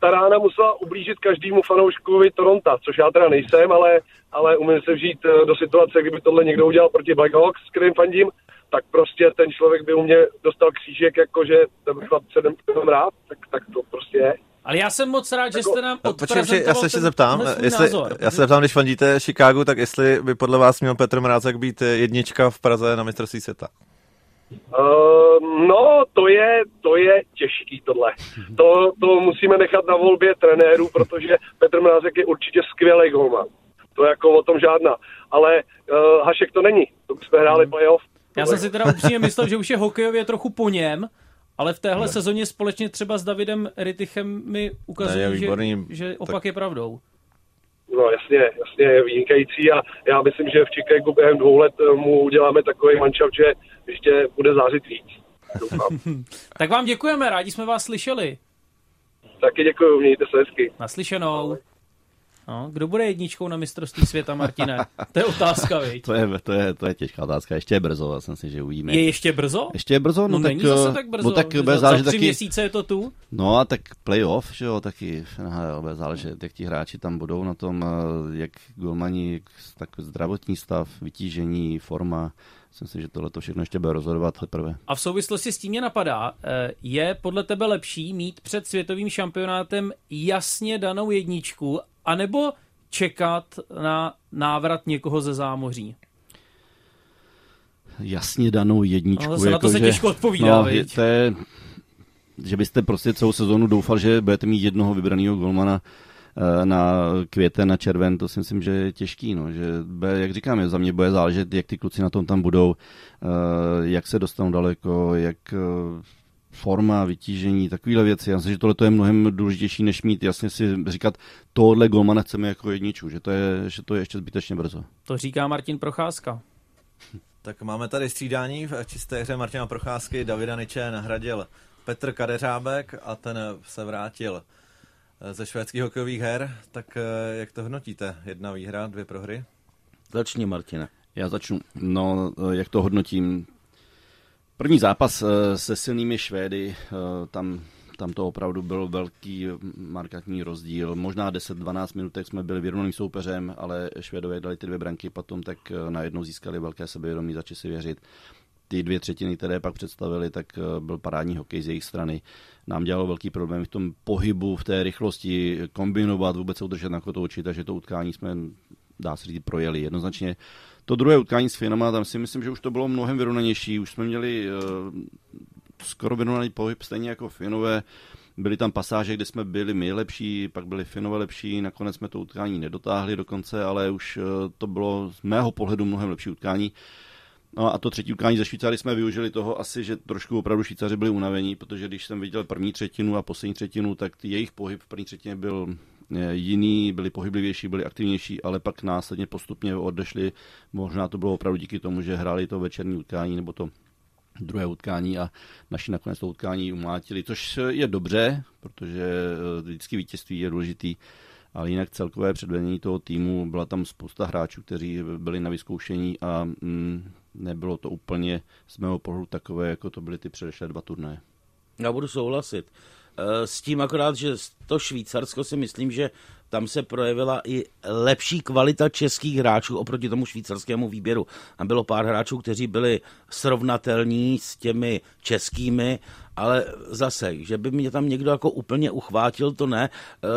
Ta rána musela ublížit každému fanouškovi Toronto, což já teda nejsem, ale, ale umím se vžít eh, do situace, kdyby tohle někdo udělal proti Blackhawks, s kterým fandím, tak prostě ten člověk by u mě dostal křížek, jakože ten chlap se nemám rád, tak, tak to prostě je. Ale já jsem moc rád, že Jako- jste nám No, počkej, počkej, odprezentoval já se ještě zeptám, jestli, názor. já se zeptám, když fandíte Chicago, tak jestli by podle vás měl Petr Mrázek být jednička v Praze na mistrovství světa. Uh, no, to je, to je těžký tohle. To, to musíme nechat na volbě trenérů, protože Petr Mrázek je určitě skvělý golman. To je jako o tom žádná. Ale uh, Hašek to není. To jsme hráli playoff. Já jsem si teda upřímně myslel, že už je hokejově trochu po něm, ale v téhle sezóně společně třeba s Davidem Ritichem mi Ne, ukazují, že, že opak je pravdou. No jasně, jasně je vynikající a já myslím, že v Chicagu během dvou let eh, mu uděláme takový manšaft, že ještě bude zářit víc. Tak vám děkujeme, rádi jsme vás slyšeli. Taky děkuji, mějte se hezky. Naslyšenou. No, kdo bude jedničkou na mistrovství světa, Martine? To je otázka, viď? To je, to, je, to je těžká otázka, ještě je brzo, já jsem si, že uvidíme. Je ještě brzo? Ještě je brzo? No, No, tak, není zase tak brzo. No tak za, bude za záležet tři taky, měsíce je to tu. No a tak playoff, že jo, taky NHL bude záležet, jak ti hráči tam budou na tom, eh, jak golmani, tak zdravotní stav, vytížení, forma. Myslím si, že tohle to všechno ještě bude rozhodovat teprve. A v souvislosti s tím mě napadá, eh, je podle tebe lepší mít před světovým šampionátem jasně danou jedničku, anebo čekat na návrat někoho ze zámoří? Jasně danou jedničku. No, zase na to se že- těžko odpovídá, no, je, to je, že byste prostě celou sezónu doufal, že budete mít jednoho vybraného golmana eh, na květen, na červen, to si myslím, že je těžký, no, že bude, jak říkám, je, za mě bude záležet, jak ty kluci na tom tam budou, eh, jak se dostanou daleko, jak eh, forma, vytížení, takovéhle věci. Já myslím, že tohle je mnohem důležitější, než mít jasně si říkat, tohle golmana chceme jako jedničku, že to je, že to je ještě zbytečně brzo. To říká Martin Procházka. Tak máme tady střídání v čisté hře Martina Procházky. Davida Niče nahradil Petr Kadeřábek a ten se vrátil ze švédských hokejových her. Tak eh, jak to hodnotíte? Jedna výhra, dvě prohry? Začni, Martine. Já začnu. No, eh, jak to hodnotím? První zápas eh, se silnými Švédy, eh, tam, tam to opravdu byl velký markantní rozdíl. Možná 10-12 minutek jsme byli vyrovnaným soupeřem, ale Švédové dali ty dvě branky, potom tak eh, najednou získali velké sebevědomí, začali si věřit. Ty dvě třetiny, které pak představili, tak byl parádní hokej z jejich strany. Nám dělalo velký problém v tom pohybu, v té rychlosti, kombinovat, vůbec se udržet na kotouči, takže to utkání jsme, dá se říct, projeli jednoznačně. To druhé utkání s Finama, tam si myslím, že už to bylo mnohem vyrovnanější. Už jsme měli uh, skoro vyrovnaný pohyb, stejně jako Finové. Byly tam pasáže, kde jsme byli my lepší, pak byli Finové lepší, nakonec jsme to utkání nedotáhli dokonce, ale už uh, to bylo z mého pohledu mnohem lepší utkání. No a to třetí utkání ze Švýcary jsme využili toho asi, že trošku opravdu Švýcaři byli unavení, protože když jsem viděl první třetinu a poslední třetinu, tak jejich pohyb v první třetině byl eh, jiný, byli pohyblivější, byli aktivnější, ale pak následně postupně odešli. Možná to bylo opravdu díky tomu, že hráli to večerní utkání nebo to druhé utkání a naši nakonec to utkání umlátili, což je dobře, protože eh, vždycky vítězství je důležitý, ale jinak celkové předvedení toho týmu, byla tam spousta hráčů, kteří byli na vyzkoušení a mm, nebylo to úplně z mého pohledu takové, jako to byly ty předešlé dva turnaje. Já budu souhlasit. Eh, S tím akorát, že to Švýcarsko si myslím, že tam se projevila i lepší kvalita českých hráčů oproti tomu švýcarskému výběru. Tam bylo pár hráčů, kteří byli srovnatelní s těmi českými, ale zase, že by mě tam někdo jako úplně uchvátil, to ne. Eh,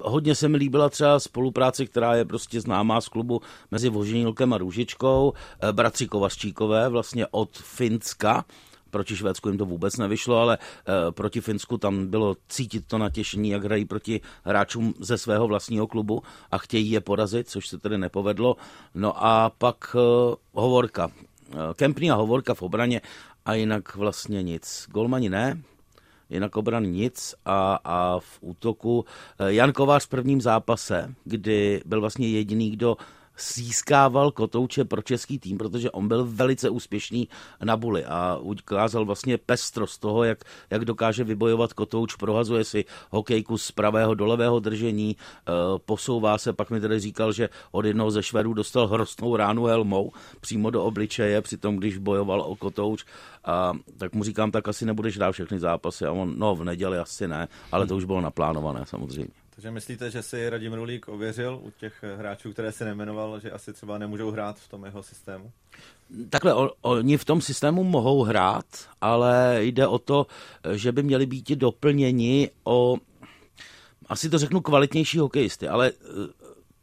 hodně se mi líbila třeba spolupráce, která je prostě známá z klubu mezi Voženilkem a Růžičkou, eh, bratři Kovaščíkové vlastně od Finska, proti Švédsku jim to vůbec nevyšlo, ale e, proti Finsku tam bylo cítit to natěšení, jak hrají proti hráčům ze svého vlastního klubu a chtějí je porazit, což se tedy nepovedlo. No a pak e, Hovorka. E, Kempný a Hovorka v obraně a jinak vlastně nic. Golmani ne, jinak obrany nic a, a v útoku Jan Kovář v prvním zápase, kdy byl vlastně jediný, kdo získával kotouče pro český tým, protože on byl velice úspěšný na buli a ukázal vlastně pestrost toho, jak, jak dokáže vybojovat kotouč, prohazuje si hokejku z pravého do levého držení, eh, posouvá se, pak mi tedy říkal, že od jednoho ze Švedů dostal hrostnou ránu helmou přímo do obličeje, přitom když bojoval o kotouč, a tak mu říkám, tak asi nebudeš hrát všechny zápasy a on, no v neděli asi ne, ale to už bylo naplánované samozřejmě. Takže myslíte, že si Radim Rulík ověřil u těch hráčů, které si nemenoval, že asi třeba nemůžou hrát v tom jeho systému? Takhle, oni v tom systému mohou hrát, ale jde o to, že by měli být doplněni o, asi to řeknu, kvalitnější hokejisty, ale eh,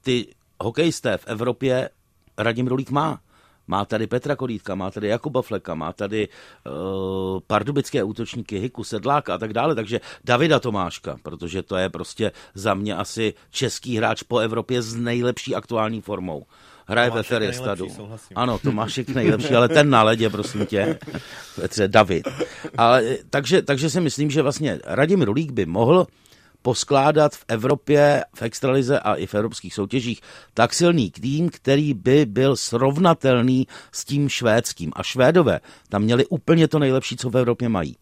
ty hokejisté v Evropě Radim Rulík má. Má tady Petra Kolítka, má tady Jakuba Fleka, má tady uh, pardubické útočníky Hiku, Sedláka a tak dále, takže Davida Tomáška, protože to je prostě za mě asi český hráč po Evropě s nejlepší aktuální formou. Hraje ve Feristadu. Ano, Tomášek nejlepší, ale ten na ledě, prosím tě, Petře, David. Ale, takže, takže si myslím, že vlastně Radim Rulík by mohl poskládat v Evropě, v extralize a i v evropských soutěžích tak silný tým, který by byl srovnatelný s tím švédským. A Švédové tam měli úplně to nejlepší, co v Evropě mají.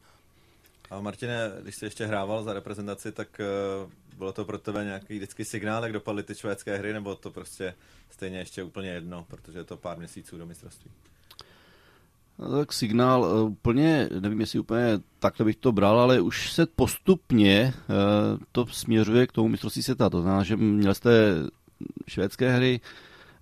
A Martine, když jsi ještě hrával za reprezentaci, tak uh, bylo to pro tebe nějaký vždycky signál, jak dopadly ty švédské hry, nebo to prostě stejně ještě úplně jedno, protože je to pár měsíců do mistrovství? No, tak signál eh, úplně, nevím, jestli úplně takhle bych to bral, ale už se postupně uh, to směřuje k tomu mistrovství světa. To znamená, že měl jste švédské hry,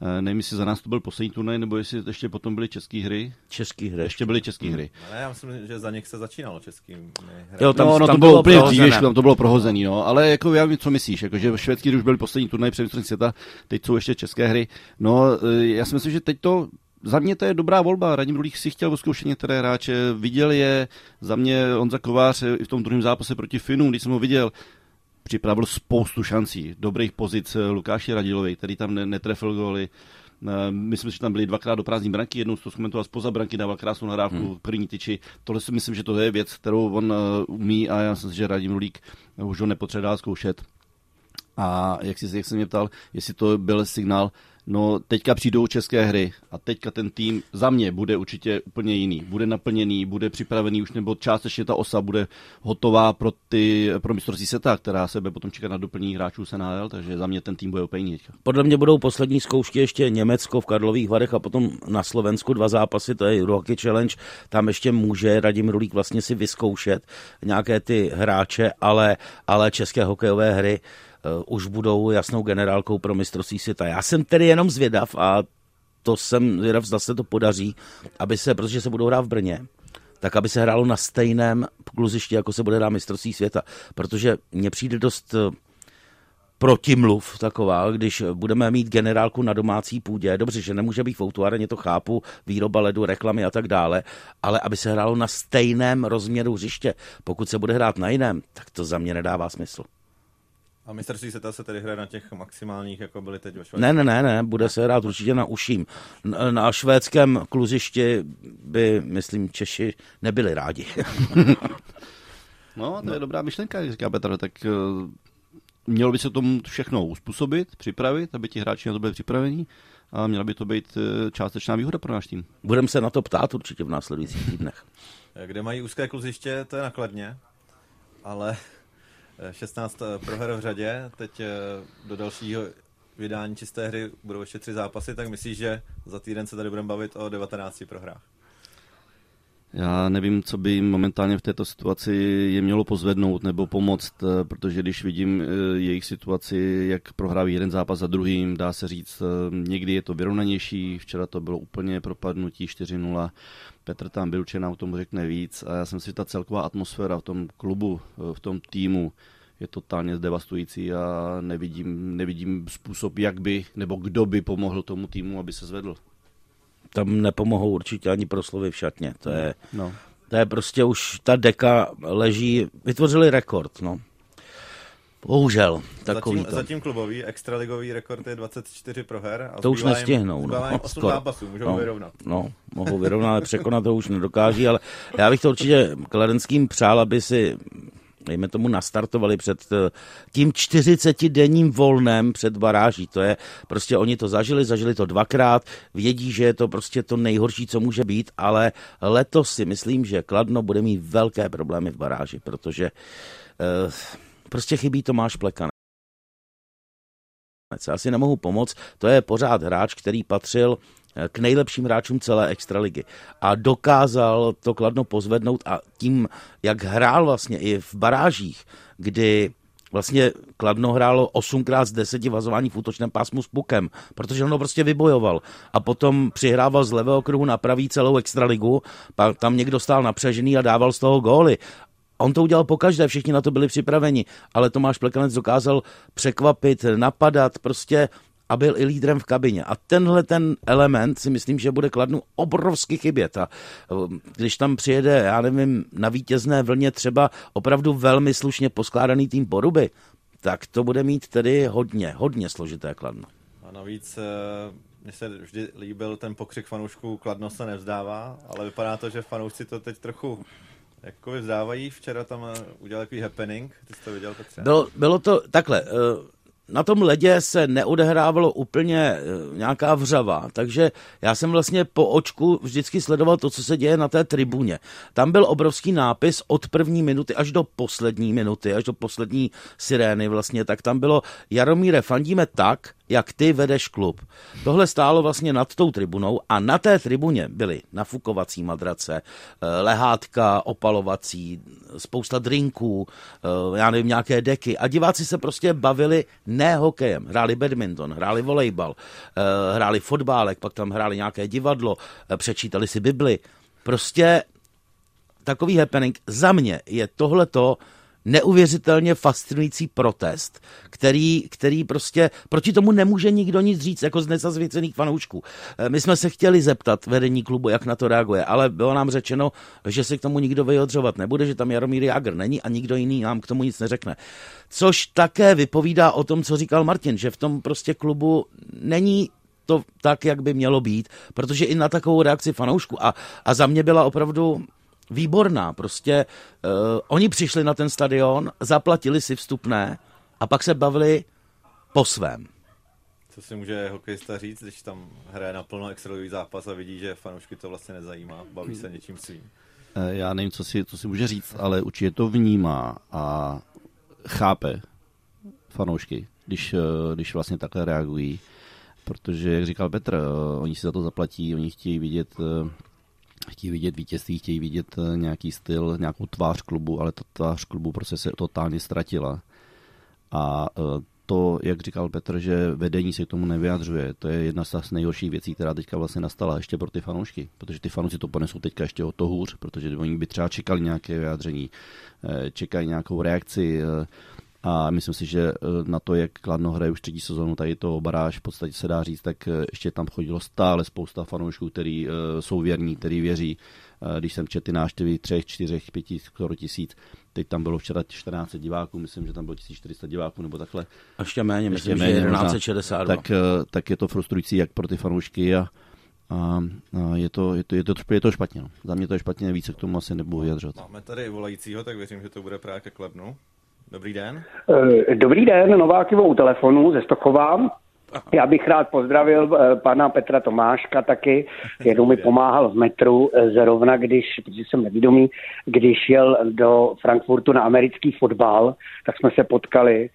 uh, nevím, jestli za nás to byl poslední turnaj, nebo jestli ještě potom byly české hry. České hry. Ještě byly české hmm. hry. Ale já myslím, že za nich se začínalo českým hry. Jo, tam, no, no, tam to bylo, bylo úplně dřív, tam to bylo prohozený, no. Ale jako já vím, co myslíš, jako, že švédský hry už byly poslední turnaj před mistrovství světa, teď jsou ještě české hry. No, já si myslím, že teď to za mě to je dobrá volba. Radim Rulík si chtěl vyzkoušet některé hráče, viděl je. Za mě Honza Kovář i v tom druhém zápase proti Finům, když jsem ho viděl, připravil spoustu šancí, dobrých pozic Lukáši Radilovi, který tam netrefil góly. Eh, myslím, že tam byly dvakrát do prázdní branky, jednou to zkomentoval spoza branky, dával krásnou nahrávku hmm. první tyči. Tohle si myslím, že to je věc, kterou on eh, umí a já myslím, že Radim Rulík už ho nepotřeboval zkoušet. A jak, jsi, jak se mě ptal, jestli to byl signál, No, teďka přijdou české hry a teďka ten tým za mě bude určitě úplně jiný. Bude naplněný, bude připravený už, nebo částečně ta osa bude hotová pro, ty, pro mistrovství seta, která se bude potom čekat na doplnění hráčů se nájel, takže za mě ten tým bude úplně jiný. Podle mě budou poslední zkoušky ještě Německo v Karlových Varech a potom na Slovensku dva zápasy, to je Rocky Challenge, tam ještě může Radim Rulík vlastně si vyzkoušet nějaké ty hráče, ale, ale české hokejové hry už budou jasnou generálkou pro mistrovství světa. Já jsem tedy jenom zvědav a to jsem zvědav, zda se to podaří, aby se, protože se budou hrát v Brně, tak aby se hrálo na stejném kluzišti, jako se bude hrát mistrovství světa. Protože mně přijde dost eh, protimluv taková, když budeme mít generálku na domácí půdě. Dobře, že nemůže být v autuáreně, to chápu, výroba ledu, reklamy a tak dále, ale aby se hrálo na stejném rozměru hřiště. Pokud se bude hrát na jiném, tak to za mě nedává smysl. A mistrovství světa se tedy hraje na těch maximálních, jako byly teď ve Švédsku? Ne, ne, ne, ne, bude se hrát určitě na uším. Na švédském kluzišti by, myslím, Češi nebyli rádi. no, to no. je dobrá myšlenka, jak říká Petr, tak uh, mělo by se tomu všechno uspůsobit, připravit, aby ti hráči na to byli připraveni a měla by to být uh, částečná výhoda pro náš tým. Budeme se na to ptát určitě v následujících týdnech. Kde mají úzké kluziště, to je nakladně, ale 16 eh, proher v řadě, teď eh, do dalšího vydání čisté hry budou ještě tři zápasy, tak myslíš, že za týden se tady budeme bavit o 19 prohrách? Já nevím, co by momentálně v této situaci je mělo pozvednout nebo pomoct, eh, protože když vidím jejich situaci, jak prohrávají jeden zápas za druhým, dá se říct, někdy je to vyrovnanější, včera to bylo úplně propadnutí 4-0, Petr tam byl, nám o tom řekne víc. A já jsem si ta celková atmosféra v tom klubu, v tom týmu je totálně zdevastující a nevidím, nevidím způsob, jak by nebo kdo by pomohl tomu týmu, aby se zvedl. Tam nepomohou určitě ani proslovy v šatně. To je, no. to je prostě už, ta deka leží, vytvořili rekord, no. Bohužel, takový zatím, to. Zatím klubový, extraligový rekord je 24 proher. A to už nestihnou. Jim, no, 8 zápasů, můžou no, vyrovnat. No, mohou vyrovnat, ale překonat to už nedokáží, ale já bych to určitě Kladenským přál, aby si dejme tomu, nastartovali před eh, tím 40-denním volnem před baráží. To je, prostě oni to zažili, zažili to dvakrát, vědí, že je to prostě to nejhorší, co může být, ale letos si myslím, že Kladno bude mít velké problémy v baráži, protože uh, prostě chybí Tomáš Plekanec. Já si nemohu pomoct, to je pořád hráč, který patřil k nejlepším hráčům celé extraligy. A dokázal to kladno pozvednout a tím, jak hrál vlastně i v barážích, kdy vlastně Kladno hrálo 8x z 10 vazování v útočném pásmu s pukem, protože on ho prostě vybojoval. A potom přihrával z levého kruhu na pravý celou extraligu, pak tam někdo stál napřežený a dával z toho góly. On to udělal pokaždé, všichni na to byli připraveni, ale Tomáš Plekanec dokázal překvapit, napadat, prostě a byl i lídrem v kabině. A tenhle ten element si myslím, že bude Kladnu obrovsky chybět. A um, když tam přijede, já nevím, na vítězné vlně třeba opravdu velmi slušně poskládaný tým Poruby, tak to bude mít tedy hodně, hodně složité Kladno. A navíc eh, mně se vždy líbil ten pokřik fanoušků Kladno se nevzdává, ale vypadá to, že fanoušci to teď trochu jako vzdávají. Včera tam eh, udělal takový happening, ty jsi to viděl, Petře? Bylo, bylo to takhle, uh, na tom ledě se neodehrávalo úplně eh, nějaká vřava, takže já jsem vlastně po očku vždycky sledoval to, co se děje na té tribuně. Tam byl obrovský nápis od první minuty až do poslední minuty, až do poslední sirény vlastně, tak tam bylo Jaromíre, fandíme tak, jak ty vedeš klub. Tohle stálo vlastně nad tou tribunou a na té tribuně byly nafukovací madrace, eh, lehátka, opalovací, spousta drinků, eh, já nevím, nějaké deky a diváci se prostě bavili ne hokejem, hráli badminton, hráli volejbal, eh, hráli fotbálek, pak tam hráli nějaké divadlo, přečítali si Bibli. Prostě takový happening za mě je tohleto neuvěřitelně fascinující protest, který, který prostě proti tomu nemůže nikdo nic říct, jako z nezazvěcených fanoušků. Eh, my jsme se chtěli zeptat vedení klubu, jak na to reaguje, ale bylo nám řečeno, že se k tomu nikdo vyjadřovat nebude, že tam Jaromír Jágr není a nikdo jiný nám k tomu nic neřekne. Což také vypovídá o tom, co říkal Martin, že v tom prostě klubu není to tak, jak by mělo být, protože i na takovou reakci fanoušku a, a za mě byla opravdu výborná. Prostě uh, oni přišli na ten stadion, zaplatili si vstupné a pak se bavili po svém. Co si může hokejista říct, když tam hraje naplno extraligový zápas a vidí, že fanoušky to vlastně nezajímá, baví se něčím svým? Eh, já nevím, co si, co si může říct, ale určitě to vnímá a chápe fanoušky, když, eh, když vlastně takhle reagují. Protože, jak říkal Petr, oni si za to zaplatí, oni chtějí vidět chtějí vidět vítězství, chtějí vidět eh, nějaký styl, nějakou tvář klubu, ale ta tvář klubu prostě se totálně ztratila. A eh, to, jak říkal Petr, že vedení se k tomu nevyjadřuje, to je jedna z nejhorších věcí, která teďka vlastně nastala ještě pro ty fanoušky, protože ty fanoušci to ponesou teďka ještě o to hůř, protože oni by třeba čekali nějaké vyjádření, eh, čekají nějakou reakci, a myslím si, že na to, jak Kladno hraje už třetí sezónu, tady to baráž v podstatě se dá říct, tak ještě tam chodilo stále spousta fanoušků, který jsou věrní, který věří. Když jsem četl ty návštěvy třech, čtyřech, pěti, skoro tisíc, teď tam bylo včera 14 diváků, myslím, že tam bylo 1400 diváků nebo takhle. A ještě méně, myslím, ještě méně, že 1162. Tak, tak je to frustrující jak pro ty fanoušky a, a, a je, to, je, to, je, to, je to špatně. No. Za mě to je špatně, více k tomu asi nebudu vyjadřovat. Máme tady volajícího, tak věřím, že to bude právě ke Kladnu. Dobrý den. Eh, dobrý den, Novákivo u telefonu ze Stokova. Já bych rád pozdravil eh, pana Petra Tomáška taky, jenom mi pomáhal v metru eh, zrovna, když, protože jsem nevědomý, když jel do Frankfurtu na americký fotbal, tak jsme se potkali,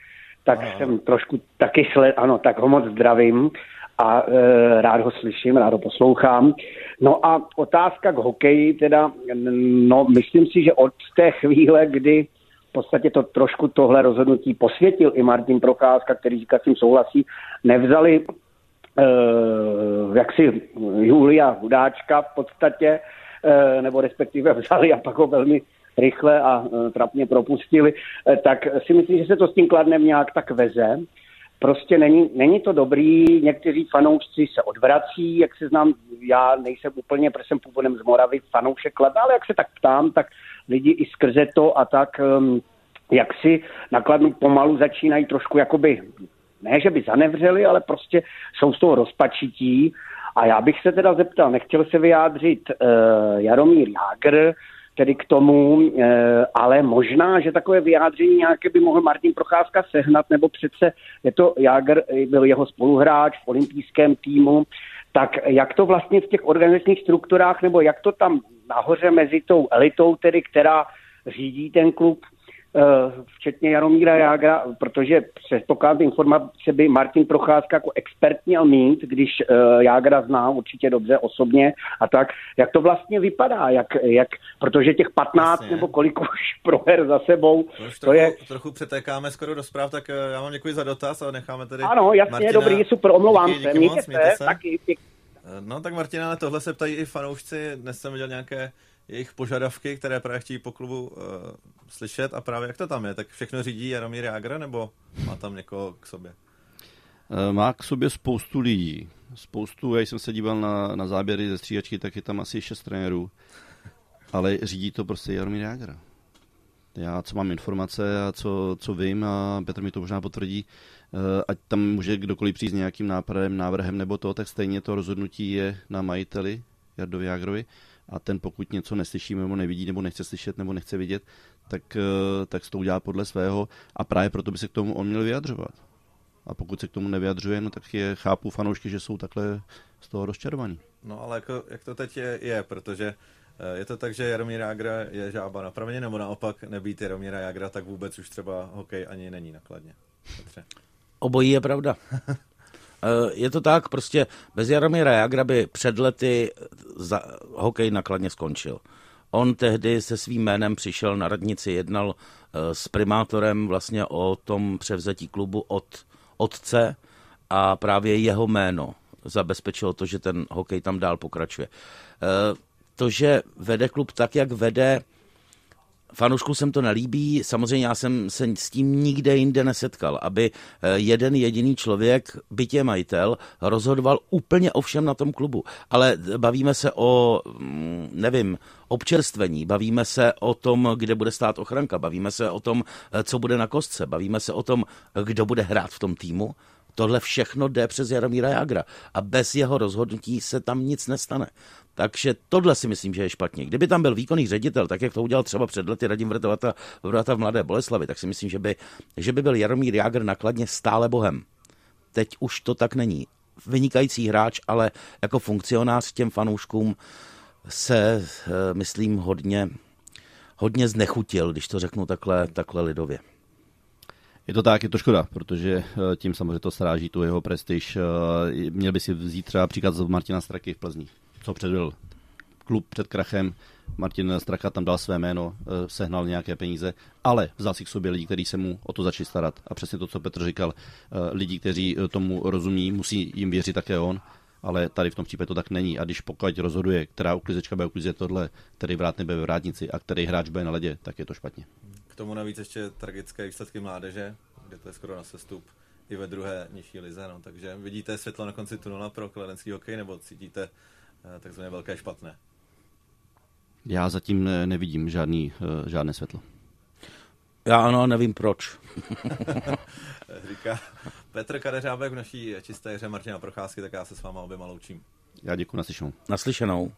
tak Aha. jsem trošku taky sled, ano, tak ho moc zdravím a e, rád ho slyším, rád ho poslouchám. No a otázka k hokeji, teda, no myslím si, že od té chvíle, kdy podstatě to trošku tohle rozhodnutí posvětil i Martin Procházka, který říká, s tím souhlasí, nevzali uh, jaksi Julia Hudáčka v podstatě, uh, nebo respektive vzali a pak ho velmi rychle a uh, trapně propustili, uh, tak si myslím, že se to s tím kladnem nějak tak veze. Prostě není, není to dobrý, někteří fanoušci se odvrací, jak se znám, já nejsem úplně, protože jsem původem z Moravy, fanoušek Kladna, ale jak se tak ptám, tak lidi i skrze to a tak um, jak si nakladnu pomalu začínají trošku jakoby, ne že by zanevřeli, ale prostě jsou z toho rozpačití. A já bych se teda zeptal, nechtěl se vyjádřit uh, Jaromír Jágr, tedy k tomu, uh, ale možná, že takové vyjádření nějaké by mohl Martin Procházka sehnat, nebo přece je to Jágr, byl jeho spoluhráč v olympijském týmu, tak jak to vlastně v těch organizačních strukturách, nebo jak to tam nahoře mezi tou elitou, tedy která řídí ten klub, včetně Jaromíra Jágra, protože předpokládám informace by Martin Procházka jako expert měl mít, když Jágra zná určitě dobře osobně a tak, jak to vlastně vypadá, jak, jak protože těch 15 Jasně. nebo kolik už proher za sebou, už to trochu, je... Trochu přetékáme skoro do zpráv, tak já vám děkuji za dotaz a necháme tady Ano, jasně, Martina. dobrý, super, omlouvám díky, se, díky mějte moc, se, se. taky, No tak Martina, ale tohle se ptají i fanoušci. Dnes jsem viděl nějaké jejich požadavky, které právě chtějí po klubu uh, slyšet a právě jak to tam je? Tak všechno řídí Jaromír Jágr nebo má tam někoho k sobě? Eh, má k sobě spoustu lidí. Spoustu, já jsem se díval na, na záběry ze stříhačky, tak je tam asi šest trenérů. Ale řídí to prostě Jaromír Jágr. Já, co mám informace a co, co vím, a Petr mi to možná potvrdí, ať tam může kdokoliv přijít s nějakým nápadem, návrhem nebo to, tak stejně to rozhodnutí je na majiteli Jardovi Jágrovi a ten pokud něco neslyší nebo nevidí nebo nechce slyšet nebo nechce vidět, tak, eh, tak to udělá podle svého a právě proto by se k tomu on měl vyjadřovat. A pokud se k tomu nevyjadřuje, no tak je, chápu fanoušky, že jsou takhle z toho rozčarovaní. No ale jako, jak to teď je, je, protože eh, je to tak, že Jaromír Jágra je žába na nebo naopak nebýt Jaromíra Jágra, tak vůbec už třeba hokej ani není nakladně. Petře. Obojí je pravda. Eh, je to tak, prostě bez Jaromíra Jagra by před lety za, hokej nakladně skončil. On tehdy se svým jménem přišel na radnici, jednal eh, s primátorem vlastně o tom převzetí klubu od otce a právě jeho jméno zabezpečilo to, že ten hokej tam dál pokračuje. Eh, to, že vede klub tak, jak vede, Fanoušku jsem to nelíbí, samozřejmě já jsem se s tím nikde jinde nesetkal, aby eh, jeden jediný člověk, bytě majitel, rozhodoval úplně o všem na tom klubu. Ale bavíme se o, mm, nevím, občerstvení, bavíme se o tom, kde bude stát ochranka, bavíme se o tom, eh, co bude na kostce, bavíme se o tom, kdo bude hrát v tom týmu. Tohle všechno jde přes Jaromíra Jagra a bez jeho rozhodnutí se tam nic nestane. Takže tohle si myslím, že je špatně. Kdyby tam byl výkonný ředitel, tak jak to udělal třeba před lety Radim Vrtovata, Vrtovata v Mladé Boleslavi, tak si myslím, že by, že by byl Jaromír Jágr nakladně stále bohem. Teď už to tak není. Vynikající hráč, ale jako funkcionář těm fanouškům se, eh, myslím, hodně, hodně znechutil, když to řeknu takhle, takhle lidově. Je to tak, je to škoda, protože eh, tím samozřejmě to sráží tu jeho prestiž. Eh, měl by si vzít třeba příklad z Martina Straky v Plzni co předvedl klub před krachem. Martin Straka tam dal své jméno, eh, sehnal nějaké peníze, ale vzal si k sobě lidi, kteří se mu o to začali starat. A přesně to, co Petr říkal, lidi, kteří tomu rozumí, musí jim věřit také on, ale tady v tom případě to tak není. A když pokud rozhoduje, která uklizečka bude uklizet tohle, který vrát nebe ve vrátnici a který hráč bude na ledě, tak je to špatně. K tomu navíc ještě tragické výsledky mládeže, kde to je skoro na sestup i ve druhé nižší lize. No. Takže vidíte světlo na konci tunela pro kladenský hokej, nebo cítíte Eh, takzvané velké špatné? Já zatím nevidím žádný, eh, žádné světlo. Já ano, nevím proč. Říká Petr Kadeřábek v naší čisté hře Martina Procházky, tak já se s váma oběma loučím. Já děkuji naslyšenou. Naslyšenou.